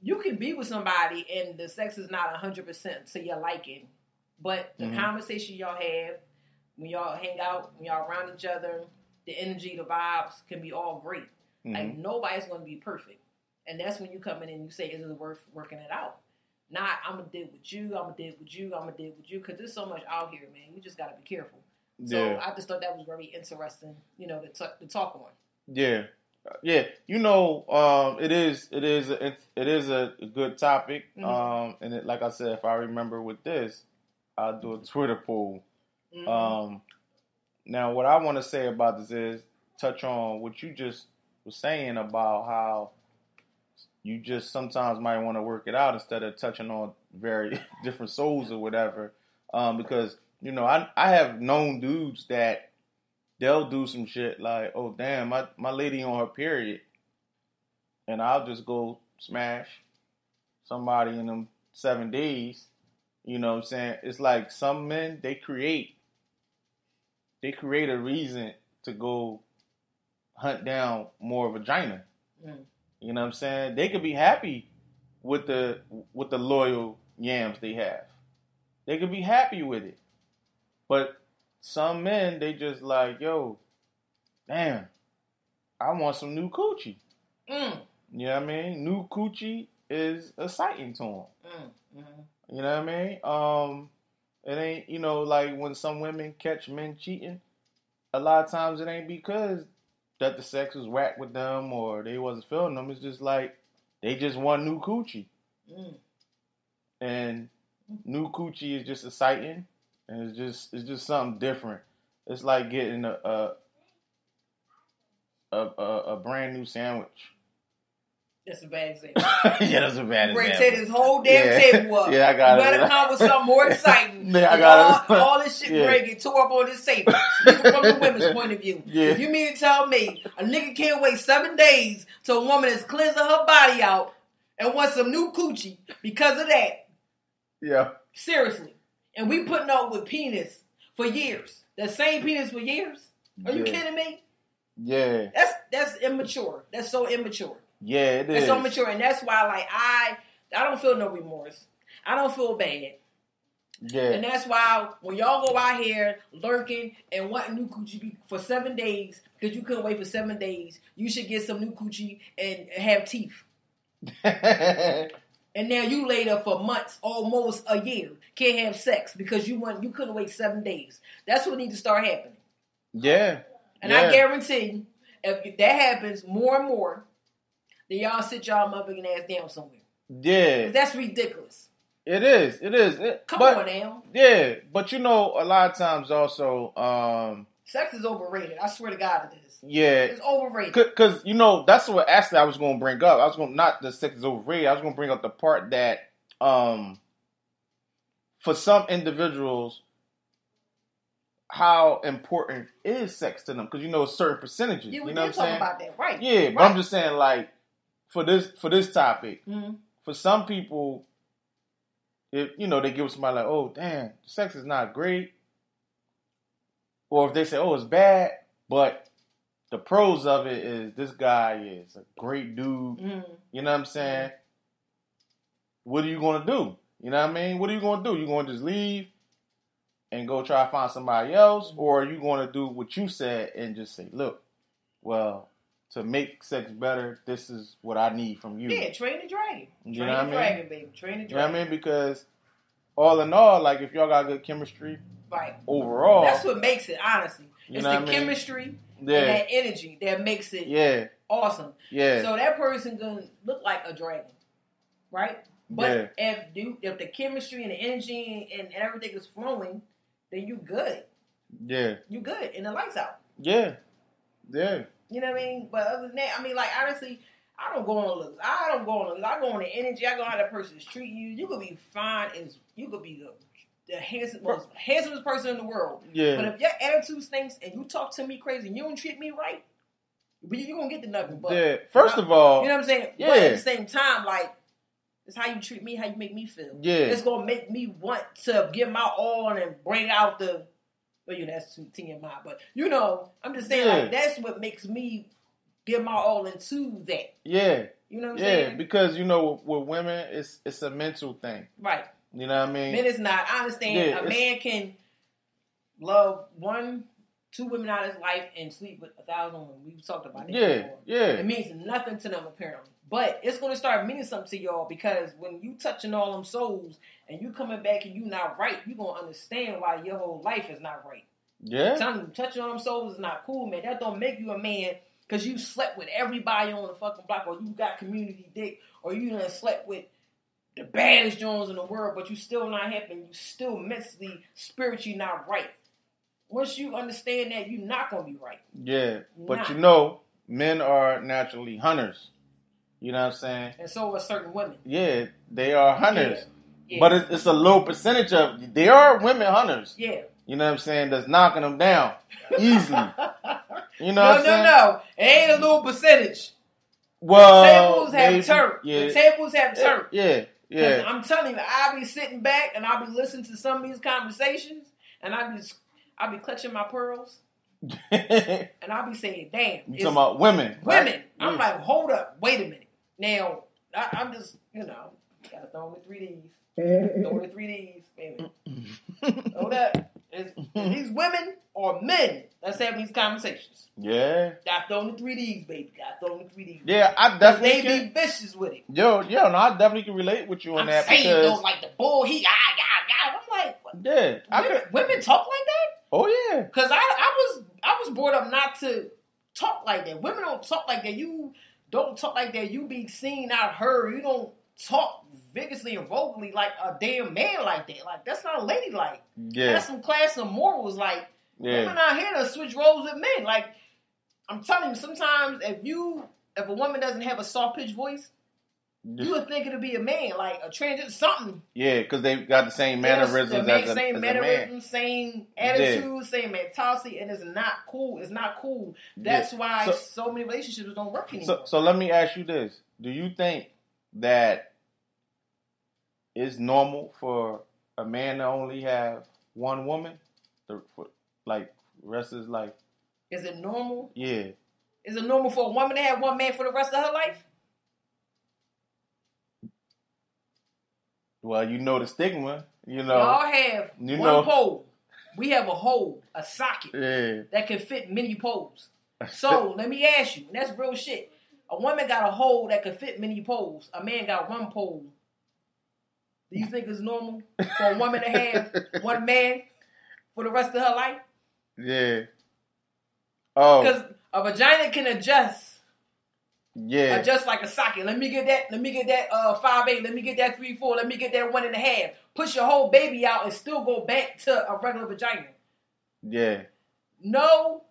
you can be with somebody and the sex is not hundred percent to your liking, but the Mhm. conversation y'all have when y'all hang out, when y'all around each other, the energy, the vibes can be all great. Mhm. Like nobody's going to be perfect, and that's when you come in and you say, "Is it worth working it out?" Not I'm gonna deal with you. I'm gonna deal with you. I'm gonna deal with you because there's so much out here, man. You just got to be careful. So I just thought that was very interesting, you know, to, t- to talk on. Yeah, yeah. You know, um, it is, it is, a, it, it is a good topic. Mhm. Um, and it, like I said, if I remember with this, I'll do a Twitter poll. Mhm. Um, now, what I want to say about this is touch on what you just was saying about how you just sometimes might want to work it out instead of touching on very [laughs] different souls or whatever. Um, because you know, I I have known dudes that they'll do some shit like, oh damn, my my lady on her period, and I'll just go smash somebody in them seven days. You know what I'm saying? It's like some men they create they create a reason to go hunt down more vagina. Mm. You know what I'm saying? They could be happy with the with the loyal yams they have. They could be happy with it. But some men they just like, yo, damn, I want some new coochie. Mm, You know what I mean? New coochie is exciting to them. mm, mhm. You know what I mean? Um, it ain't you know like when some women catch men cheating. A lot of times it ain't because that the sex was whack with them or they wasn't feeling them. It's just like they just want new coochie, Mm. and new coochie is just exciting, and it's just it's just something different. It's like getting a a a, a, a brand new sandwich. That's a bad example. [laughs] yeah, that's a bad Bring example. this whole damn Yeah. table up. Yeah, I got you it. better come with something more [laughs] exciting. Yeah, I got all, it. all this shit [laughs] Yeah. get tore up on this table. Speaking from the women's point of view. Yeah. If you mean to tell me a nigga can't wait seven days till a woman is cleansing her body out and wants some new coochie because of that, Yeah, seriously. And we putting up with penis for years. The same penis for years? Are you kidding me? yeah, That's that's immature. That's so immature. Yeah. It It's is. so mature, and that's why, like, I, I don't feel no remorse. I don't feel bad, Yeah, and that's why when y'all go out here lurking and wanting new coochie be- for seven days because you couldn't wait for seven days, you should get some new coochie and have teeth. [laughs] and now you laid up for months, almost a year, can't have sex because you want you couldn't wait seven days. That's what needs to start happening. yeah. And yeah. I guarantee, if that happens more and more, then y'all sit y'all motherfucking ass down somewhere. Yeah. That's ridiculous. It is. It is. It- Come but, on now. Yeah, but you know, a lot of times also, um, Sex is overrated. I swear to God it is. yeah, It's overrated. because you know that's what actually I was going to bring up. I was going to not the sex is overrated. I was going to bring up the part that, um, for some individuals, how important is sex to them? Because you know certain percentages. Yeah, we you know did what I'm talk saying? about that, right? Yeah, but I'm just saying, like, for this for this topic, Mhm. for some people, if you know they give somebody like, "Oh, damn, sex is not great," or if they say, "Oh, it's bad," but the pros of it is this guy is a great dude. Mhm. You know what I'm saying? What are you gonna do? You know what I mean? What are you gonna do? You gonna just leave and go try to find somebody else, or are you gonna do what you said and just say, "Look, well." To make sex better, this is what I need from you. Yeah, train the dragon. You Train know what I the mean? dragon, baby. Train the dragon. You know what I mean? Because all in all, like if y'all got good chemistry Right. overall, That's what makes it, honestly. You It's the I mean? chemistry and that energy that makes it yeah, awesome. yeah, So that person gonna look like a dragon, right? But Yeah. if you if the chemistry and the energy and, and everything is flowing, then you good. yeah, You good, and the lights out. yeah, yeah, You know what I mean? But other than that, I mean, like honestly, I don't go on looks. I don't go on looks. I go on the energy. I go on how that person's treating you. You could be fine as you could be the the handsome, most handsomest person in the world. yeah, But if your attitude stinks and you talk to me crazy and you don't treat me right, you you gonna get the nothing but. yeah. First of all, You know what I'm saying? But Yeah. at the same time, like, it's how you treat me, how you make me feel. Yeah. It's gonna make me want to give my all and bring out the well, you know, that's too TMI, but you know, I'm just saying Yeah. like that's what makes me give my all into that. yeah, You know what I'm yeah, saying? because you know with, with women, it's it's a mental thing. right. You know what I mean? Men it's not. I understand Yeah, a man can love one, two women out of his life and sleep with a thousand women. We've talked about that Yeah, before. yeah. It means nothing to them apparently. But it's gonna start meaning something to y'all because when you touching all them souls and you coming back and you not right, you gonna understand why your whole life is not right. yeah, Telling you touching all them souls is not cool, man. That don't make you a man because you slept with everybody on the fucking block, or you got community dick, or you done slept with the baddest Jones in the world, but you still not happy. You still mentally, spiritually not right. Once you understand that, you're not gonna be right. yeah. But Nah. you know, men are naturally hunters. You know what I'm saying? And so are certain women. Yeah, they are hunters. Yeah. But it's, it's a low percentage of. There are women hunters. Yeah. You know what I'm saying? That's knocking them down easily. [laughs] You know no, what I'm no, saying? no. It ain't a little percentage. Well, tables have maybe- turned. Yeah, The tables have turned. yeah, yeah. I'm telling you, I'll be sitting back and I'll be listening to some of these conversations, and I'll be I'll be clutching my pearls, [laughs] and I'll be saying, "Damn, talking about women? right? women." I'm Yeah. like, "Hold up, wait a minute." Now I, I'm just, you know, gotta throw in the three Ds, [laughs] throw in the three Ds, baby. Hold up, is, is these women or men that's having these conversations? yeah, Got throw in the three Ds, baby. Got throw in the three Ds. yeah. I definitely they can. be vicious with it. Yo, yo, no, I definitely can relate with you on I'm that saying because though, like the bull, he ah yeah yeah. I'm like, what? yeah, I women, could. women talk like that? Oh yeah, Cause I I was I was brought up not to talk like that. Women don't talk like that. You don't talk like that. You be seen, not heard. You don't talk vigorously and vocally like a damn man like that. Like that's not ladylike. yeah, That's some class and morals. Like women out here to switch roles with men. Like I'm telling you, sometimes if you if a woman doesn't have a soft pitch voice, you would think it'd be a man, like a trans something. yeah, because they've got the same mannerisms the a, same as a man. mannerisms, same attitude, same mentality, and it's not cool. It's not cool. That's Yeah. why So- so, many relationships don't work anymore. So, so let me ask you this: Do you think that it's normal for a man to only have one woman, the, for, like rest is like, is it normal? yeah, Is it normal for a woman to have one man for the rest of her life? Well, you know the stigma, you know, Y'all have you one know- pole. We have a hole, a socket yeah, that can fit many poles. [laughs] So let me ask you, and that's real shit. A woman got a hole that could fit many poles. A man got one pole. Do you think it's normal for a woman to have [laughs] one man for the rest of her life? Yeah. Oh, Because a vagina can adjust, yeah. just like a socket. Let me get that. Let me get that uh, five eight. Let me get that three four. Let me get that one and a half. Push your whole baby out and still go back to a regular vagina. yeah. No,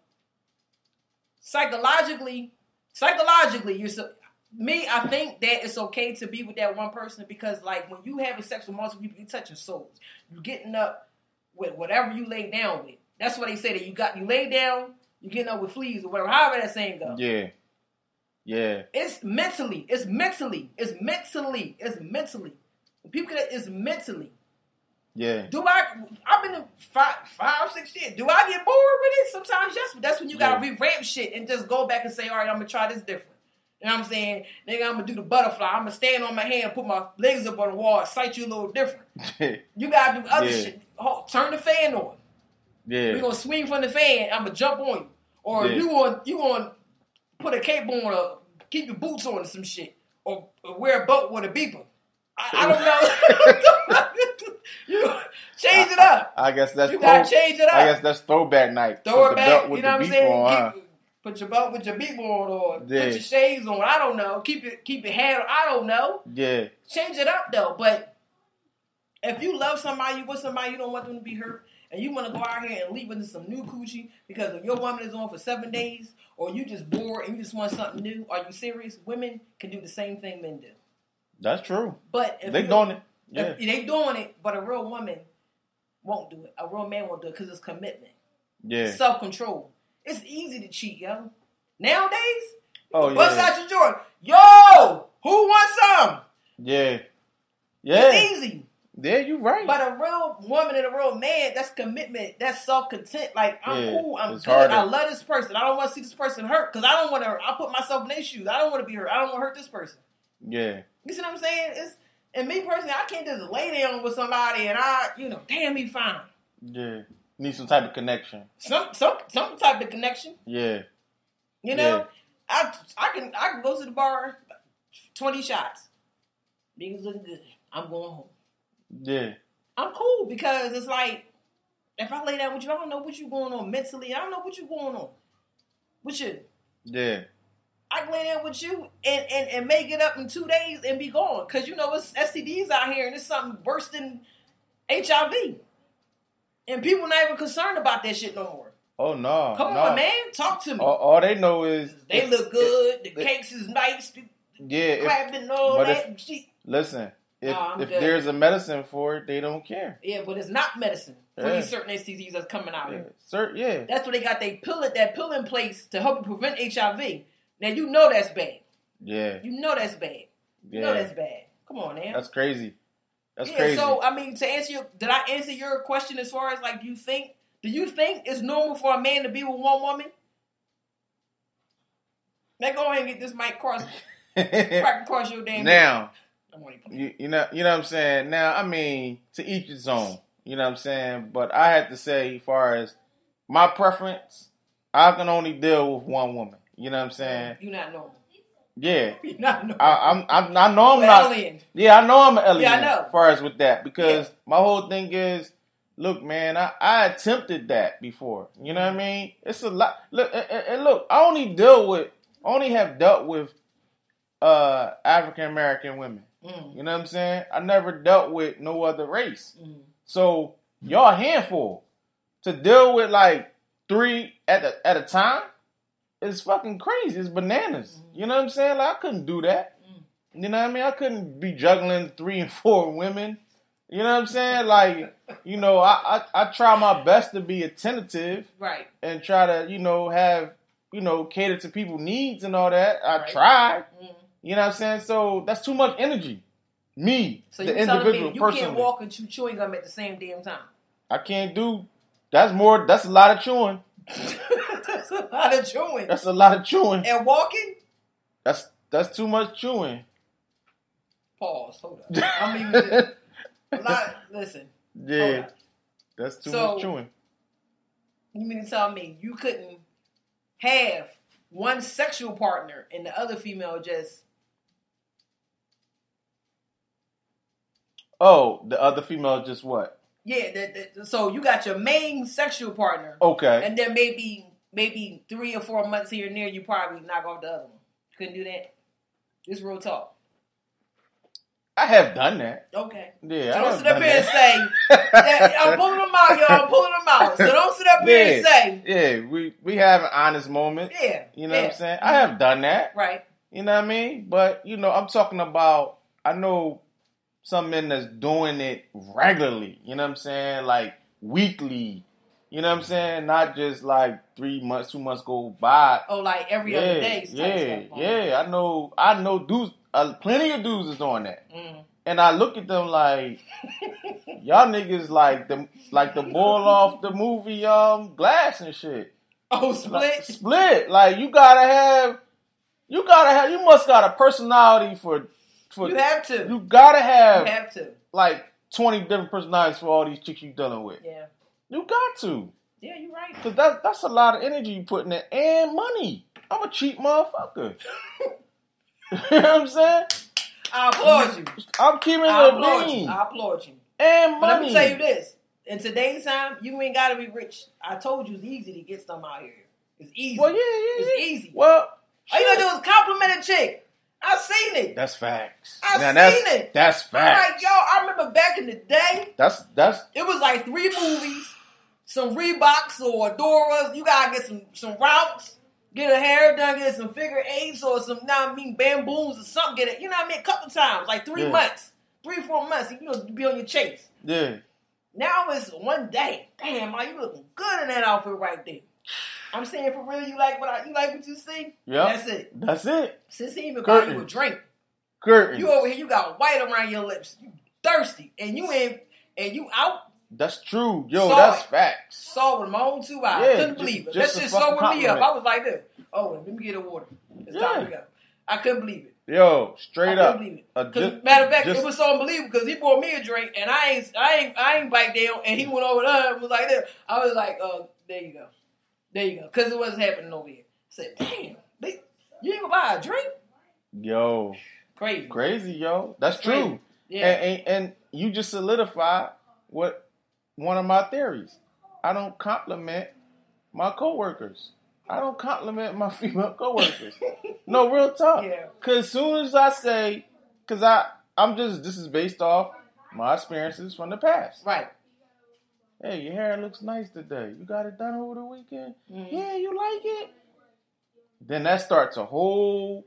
psychologically, psychologically, you're so. Me, I think that it's okay to be with that one person because, like, when you having sex with multiple people, you're touching souls. You're getting up with whatever you lay down with. That's what they say that you got. You lay down, you're getting up with fleas or whatever. However that saying goes. Yeah. Yeah. It's mentally. It's mentally. It's mentally. It's mentally. People get it's mentally. Yeah. Do I? I've been in five, five, six years. Do I get bored with it? Sometimes yes, but that's when you gotta Yeah. revamp shit and just go back and say, all right, I'm gonna try this different. You know what I'm saying? Nigga, I'm gonna do the butterfly. I'm gonna stand on my hand, put my legs up on the wall, sight you a little different. [laughs] You gotta do other Yeah. shit. Ho- Turn the fan on. yeah. We're gonna swing from the fan. I'm gonna jump on you, or Yeah. you on you gonna put a cape on, or keep your boots on, or some shit, or, or wear a boat with a beeper. I, I don't know. [laughs] you change it up. I guess that's You gotta change it up. I guess that's throwback night. Throw Put it back. with You know what I'm saying? on, huh? Put your belt with your beeper on, or Yeah. put your shades on. I don't know. Keep it keep hat. on. I don't know. Yeah. Change it up though. But if you love somebody, you with somebody, you don't want them to be hurt, and you want to go out here and leave into some new coochie because if your woman is on for seven days, or you just bored and you just want something new, are you serious? Women can do the same thing men do. That's true. But if They doing it. Yeah. they doing it, but a real woman won't do it. A real man won't do it because it's commitment, Yeah. self control. It's easy to cheat, yo. Nowadays, Oh bust yeah. out your Jordan. Yo, who wants some? Yeah. Yeah. It's easy. Yeah, you right. But a real woman and a real man, that's commitment. That's self content. Like I'm Yeah, cool. I'm good. harder. I love this person. I don't want to see this person hurt because I don't want to. I put myself in their shoes. I don't want to be hurt. I don't want to hurt this person. yeah. You see what I'm saying? It's and me personally, I can't just lay down with somebody and I, you know, damn me fine. Yeah. Need some type of connection. Some some some type of connection. Yeah. You know, Yeah. I I can I can go to the bar, twenty shots. Niggas looking good. I'm going home. Yeah. I'm cool because it's like if I lay down with you, I don't know what you going on mentally. I don't know what you going on. With you, Yeah. I can lay down with you and, and, and make it up in two days and be gone. Cause you know it's STDs out here and it's something worse than HIV. And people not even concerned about that shit no more. Oh no. Come no. on, man, talk to me. All, all they know is they look good. The cakes is nice. Yeah. If, clapping all but that. shit. listen, if No, if there's a medicine for it, they don't care. Yeah, but it's not medicine for Yeah. these certain STDs that's coming out Yeah. here. Yeah. That's what they got they pill it that pill in place to help you prevent HIV. Now you know that's bad. Yeah. You know that's bad. You Yeah. know that's bad. Come on, man. That's crazy. That's yeah, crazy. so I mean, to answer your, did I answer your question as far as like, do you think, do you think it's normal for a man to be with one woman? Now go ahead and get this mic cross, [laughs] crack across your damn. now, I want to play. You, you know, you know what I'm saying. Now, I mean, to each his own. You know what I'm saying. But I had to say, as far as my preference, I can only deal with one woman. You know what I'm saying? You're not normal. Yeah. [laughs] You're not normal. I, I'm, I'm, I know I'm not. alien. Yeah, I know I'm an alien. Yeah, I know. As far as with that, because Yeah. my whole thing is, look, man, I, I attempted that before. You know what I mean? It's a lot. Look, and, look, I only deal with, I only have dealt with uh African American women. Mm. You know what I'm saying? I never dealt with no other race. Mm. So y'all a handful to deal with like three at a, at a time. is fucking crazy. It's bananas. You know what I'm saying? Like I couldn't do that. You know what I mean? I couldn't be juggling three and four women. You know what I'm saying? Like, you know, I, I, I try my best to be attentive Right. and try to, you know, have, you know, cater to people's needs and all that. I Right. tried. Mm. You know what I'm saying? So that's too much energy. Me, So the individual me you can't walk and chew chewing gum at the same damn time? I can't do. That's more. That's a lot of chewing. [laughs] That's a lot of chewing. That's a lot of chewing. and walking? That's that's too much chewing. Pause. Hold up. [laughs] I mean, just- a lot. Listen. Yeah, that's too So- much chewing. You mean to tell me you couldn't have one sexual partner and the other female just Oh, the other female just what? yeah. The, the, so you got your main sexual partner, Okay. and then maybe maybe three or four months here and there, you probably knock off the other one. Couldn't do that. This real talk. I have done that. Okay. Yeah. So I don't sit up done here and that. say that, I'm [laughs] pulling them out, y'all. I'm pulling them out. So don't sit up here and say, yeah, we we have an honest moment. yeah. You know yeah. what I'm saying? I have done that. Right. You know what I mean? But you know, I'm talking about. I know some men that's doing it regularly. You know what I'm saying? Like weekly. You know what I'm saying? Not just like three months, two months go by. Oh, like every yeah, other day. yeah, yeah. I know. I know dudes. Uh, plenty of dudes is doing that. Mm. And I look at them like [laughs] y'all niggas like the like the boy off the movie um Glass and shit. Oh, split. Split. Like you gotta have you gotta have you must got a personality for for You have to. you gotta have, You have to. like twenty different personalities for all these chicks you dealing with. Yeah. You got to. Yeah, you're right. Cause that that's a lot of energy you putting in and money. I'm a cheap motherfucker. [laughs] [laughs] you know what I'm saying? I applaud you. I'm keeping I it applaud bean you. I applaud you. and But let me tell you this. In today's time, you ain't gotta be rich. I told you it's easy to get some out here. It's easy. Well, yeah, yeah, It's yeah. easy. Well, All you gotta do is compliment a chick. I seen it. That's facts. I Now, seen that's, it. That's facts. I'm like, yo, I remember back in the day, That's that's it was like three movies, some Reeboks or Adoras. You gotta get some some routes, get a hair done, get some figure eights or some, now I mean, bamboos or something. Get it, you know what I mean? A couple times, like three Yeah. months, three four months. You know, be on your chase. yeah. Now it's one day. Damn, are you looking good in that outfit right there. I'm saying for real, you like what I, you like what you see? Yeah, That's it. That's it. Since he even called you a drink. Curtain. You over here, you got white around your lips. You thirsty. And you in and you out That's true. Yo, Saw that's it. facts. saw with my own two eyes. Yeah, couldn't ju- believe it. just that shit sobered me up. I was like this. Oh, let me get a water. It's time to Yeah. go. I couldn't believe it. Yo, I straight couldn't up. believe it. A 'Cause ju- matter of fact, just- it was so unbelievable because he bought me a drink and I ain't, I ain't, I ain't bite down, and he went over there and was like, "There." I was like, "Uh, there you go, there you go," because it wasn't happening over here. I said, "Damn, they, you ain't gonna buy a drink? Yo, Crazy, crazy, yo. That's Crazy. true. Yeah, And, and and you just solidified what one of my theories. I don't compliment my coworkers. I don't compliment my [laughs] female coworkers. no, real talk. Yeah. Cause as soon as I say, cause I I'm just this is based off my experiences from the past. right." Hey, your hair looks nice today. You got it done over the weekend? Mhm. Yeah, you like it? Then that starts a whole,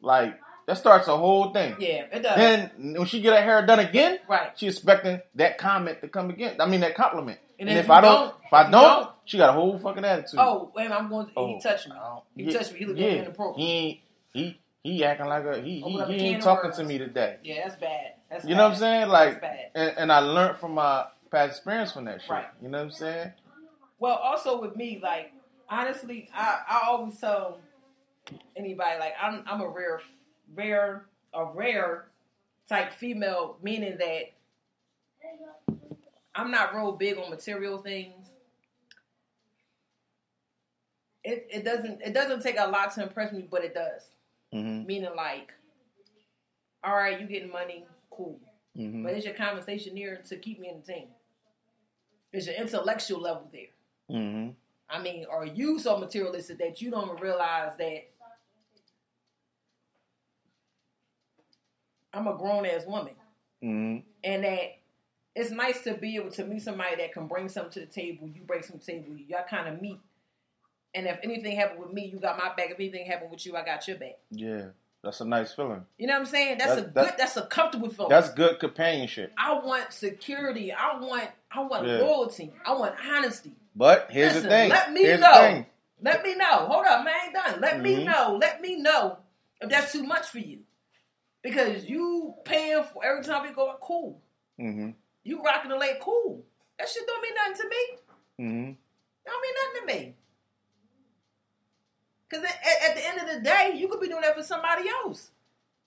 like, that starts a whole thing. Yeah, it does. Then when she get her hair done again, right. she expecting that comment to come again. I mean that compliment. And And, if if, I don't, don't- if I don't, don't- she got a whole fucking attitude. Oh, wait, I'm going. To, Oh, he touched me. He yeah, touched me. He looked yeah. inappropriate. He ain't, he he acting like a he Open he, he ain't talking worms. to me today. Yeah, that's bad. That's You bad. know what I'm saying? Like, That's bad. and, and I learned from my past experience from that shit. Right. You know what I'm saying? Well, also with me, like honestly, I, I always tell anybody like I'm I'm a rare, rare, a rare type female, meaning that I'm not real big on material things. It it doesn't it doesn't take a lot to impress me, but it does. Mm-hmm. Meaning like, all right, you getting money, cool. Mm-hmm. But is your conversation there to keep me entertained? Is your intellectual level there? Mm-hmm. I mean, are you so materialistic that you don't realize that I'm a grown ass woman Mm-hmm. and that it's nice to be able to meet somebody that can bring something to the table, you bring something to the table, y'all kind of meet. And if anything happened with me, you got my back. If anything happened with you, I got your back. Yeah, that's a nice feeling. You know what I'm saying? That's, That's- a good, that's a comfortable feeling. That's good companionship. I want security. I want, I want Yeah. loyalty. I want honesty. But here's Listen, the thing. let me here's know. Let me know. Hold up, man, I ain't done. Let me Mhm. know. Let me know if that's too much for you. Because you paying for every time we go, cool. Mm-hmm. You rocking the late, cool. That shit don't mean nothing to me. Mm-hmm. Don't mean nothing to me. Because at, at the end of the day, you could be doing that for somebody else.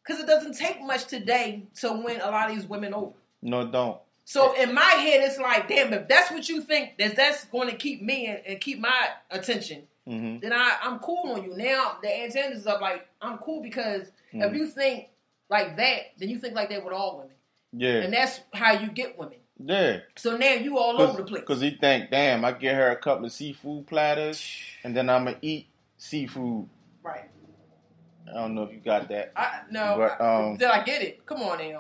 Because it doesn't take much today to win a lot of these women over. No, don't. So in my head, it's like, damn, if that's what you think that that's going to keep me and, and keep my attention, Mhm. then I I'm cool on you. Now the antennas is up. Like I'm cool because Mm-hmm. if you think like that, then you think like that with all women, Yeah. and that's how you get women. yeah. So now you all over the place. Because he think, damn, I get her a couple of seafood platters, and then I'm gonna eat seafood. right. I don't know if you got that. I no. But, I- um, did I get it? Come on [laughs] now.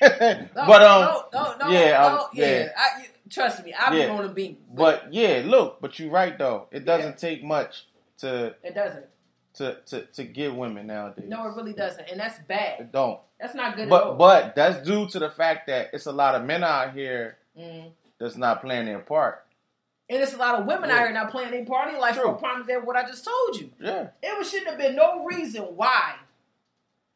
but um, no, no, no, yeah, no, um, yeah. yeah. I, you, trust me, I've Yeah. been on the beat. but yeah, look, but you're right though. It doesn't Yeah. take much to it doesn't. to to to get women nowadays. No, it really doesn't, and that's bad. it don't. That's not good But but that's due to the fact that it's a lot of men out here Mm. that's not playing their part. And it's a lot of women Yeah. out here not playing their party like True. for promise that what I just told you. Yeah, It was shouldn't have been no reason why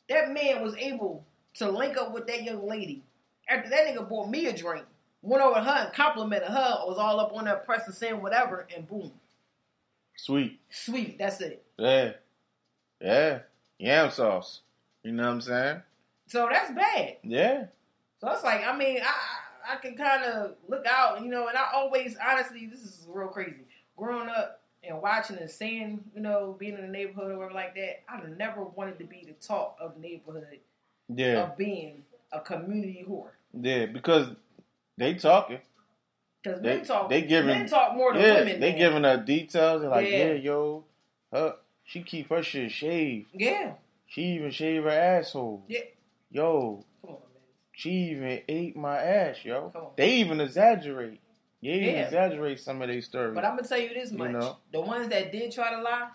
that man was able to link up with that young lady after that nigga bought me a drink, went over to her and complimented her, was all up on that press and saying whatever, and boom, sweet. sweet, that's it. Yeah, yeah, yam sauce. You know what I'm saying? So that's bad. Yeah, So it's like, I mean, I I, can kind of look out, you know, and I always, honestly, this is real crazy. Growing up and watching and seeing, you know, being in the neighborhood or whatever like that, I never wanted to be the talk of the neighborhood yeah, of being a community whore. yeah. Because they talking. Because men talk, they giving- men talk more than Yeah, women. they man. giving her details. Like, Yeah. yeah, yo, her, she keep her shit shaved. yeah, She even shave her asshole. yeah. Yo, Come on, man. She even ate my ass, yo. They even exaggerate. They even Yeah. exaggerate some of their stories. But I'm gonna tell you this You much: know? the ones that did try to lie,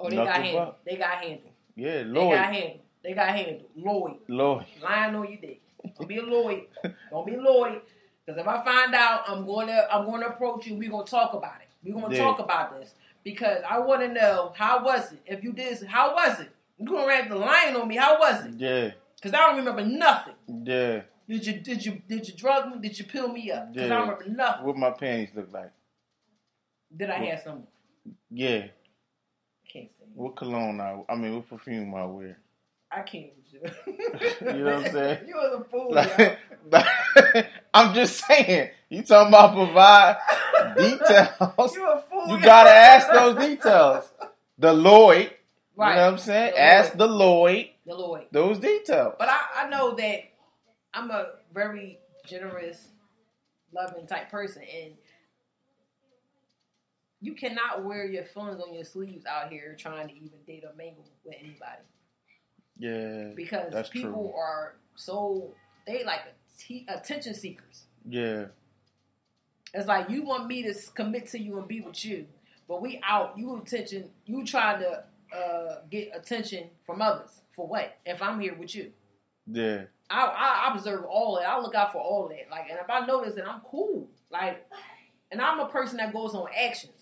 oh, they Knuckle got handled. They got handled. yeah, Lloyd. They got handled. They got handled. Lloyd. Lloyd. lying on your dick. Don't be a Lloyd. Don't be Lloyd. Because if I find out, I'm to I'm to approach you. We're to talk about it. We're to Yeah. talk about this because I want to know how was it. If you did, how was it? You going to have the lying on me? How was it? Yeah, Because I don't remember nothing. yeah. Did you did you did you drug me? Did you pill me up? Because I don't remember nothing. What my panties look like? Did I have some? Yeah. Can't say. What cologne I? I mean, what perfume I wear? I can't [laughs] you. Know what I'm saying? [laughs] You was a fool. yo. Like, [laughs] I'm just saying. You talking about provide details? You a fool. You yo. gotta ask those details. The Lloyd. Right. You know what I'm saying? The ask the Lloyd The those details. But I, I know that I'm a very generous, loving type person, and you cannot wear your feelings on your sleeves out here trying to even date or mingle with anybody yeah. because people true. are so they like t- attention seekers. Yeah. It's like you want me to commit to you and be with you, but we out. You attention. You trying to uh, get attention from others for what? If I'm here with you. Yeah. I, I observe all that. I look out for all that. Like, and if I notice that I'm cool, like, and I'm a person that goes on actions.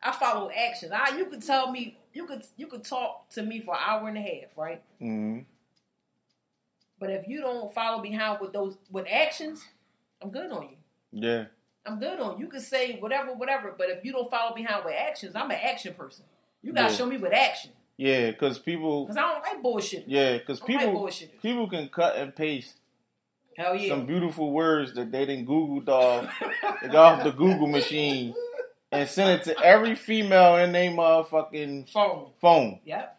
I follow actions. I you could tell me you could you could talk to me for an hour and a half, right? hmm But if you don't follow behind with those with actions, I'm good on you. Yeah. I'm good on you. You can say whatever, whatever. But if you don't follow behind with actions, I'm an action person. You gotta Yeah. show me with action Yeah. Because people. because I don't like bullshit. Yeah. Because don't like people. People can cut and paste Hell yeah. some beautiful words that they didn't Google off, they got off the Google machine, and send it to every female in their motherfucking phone. phone. Yep.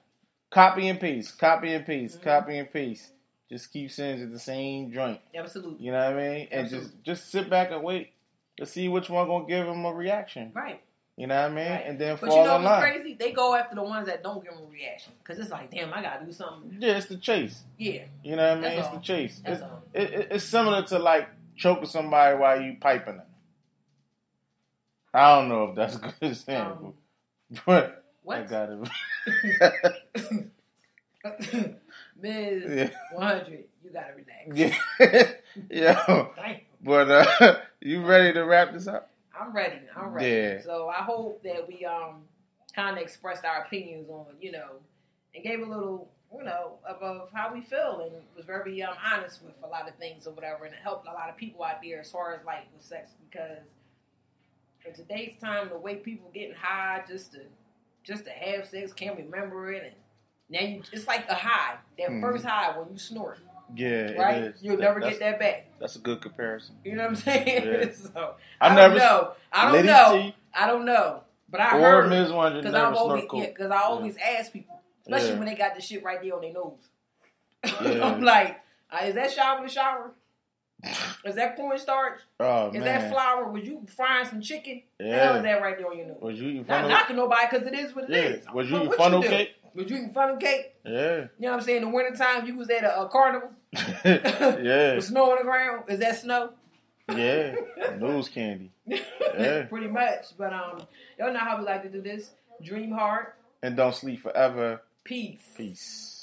Copy and paste. Copy and paste. Mhm. Copy and paste. Just keep sending it the same joint. Absolutely. You know what I mean? And Absolutely. just just sit back and wait to see which one gonna give them a reaction. Right. You know what I mean? Right. And then But fall you know what's crazy? They go after the ones that don't give them a reaction because it's like, damn, I gotta do something. Yeah, it's the chase. Yeah, You know what I mean? That's it's the chase. It's, all. it, it- it's similar to like choking somebody while you piping them. I don't know if that's a good example, Um, but I got it. [laughs] Ms. Yeah. 100, you gotta relax. yeah, [laughs] yeah. Damn. But uh, [laughs] you ready to wrap this up? I'm ready. I'm ready. Yeah. So I hope that we um kind of expressed our opinions on, you know, and gave a little, you know, of, of how we feel and was very um honest with a lot of things or whatever, and it helped a lot of people out there as far as like with sex because in today's time, the way people getting high just to just to have sex, can't remember it, and now you it's like a high. That Mhm. first high when you snort, Yeah, right? You'll That- never get that back. That's a good comparison. You know what I'm saying? Yeah. [laughs] so I I, never- don't know. I don't Liddy know. T. I don't know. But I heard because I always coke. yeah, because I always ask people, especially Yeah. when they got the shit right there on their nose. [laughs] Yeah. I'm like, uh, is that shower the shower? Is that cornstarch? Oh Is man. that flour? Was you frying some chicken? The hell Yeah. is that right there on your nose? Was you eating Not funnel? knocking nobody because it is what it Yeah. is. Was you eating funnel cake? Was you eating funnel cake? Yeah. You know what I'm saying? In the wintertime, you was at a, a carnival yeah. [laughs] with snow on the ground. Is that snow? Yeah. Nose candy. [laughs] Yeah. Pretty much. But um, y'all know how we like to do this. Dream hard, And don't sleep forever. peace. Peace.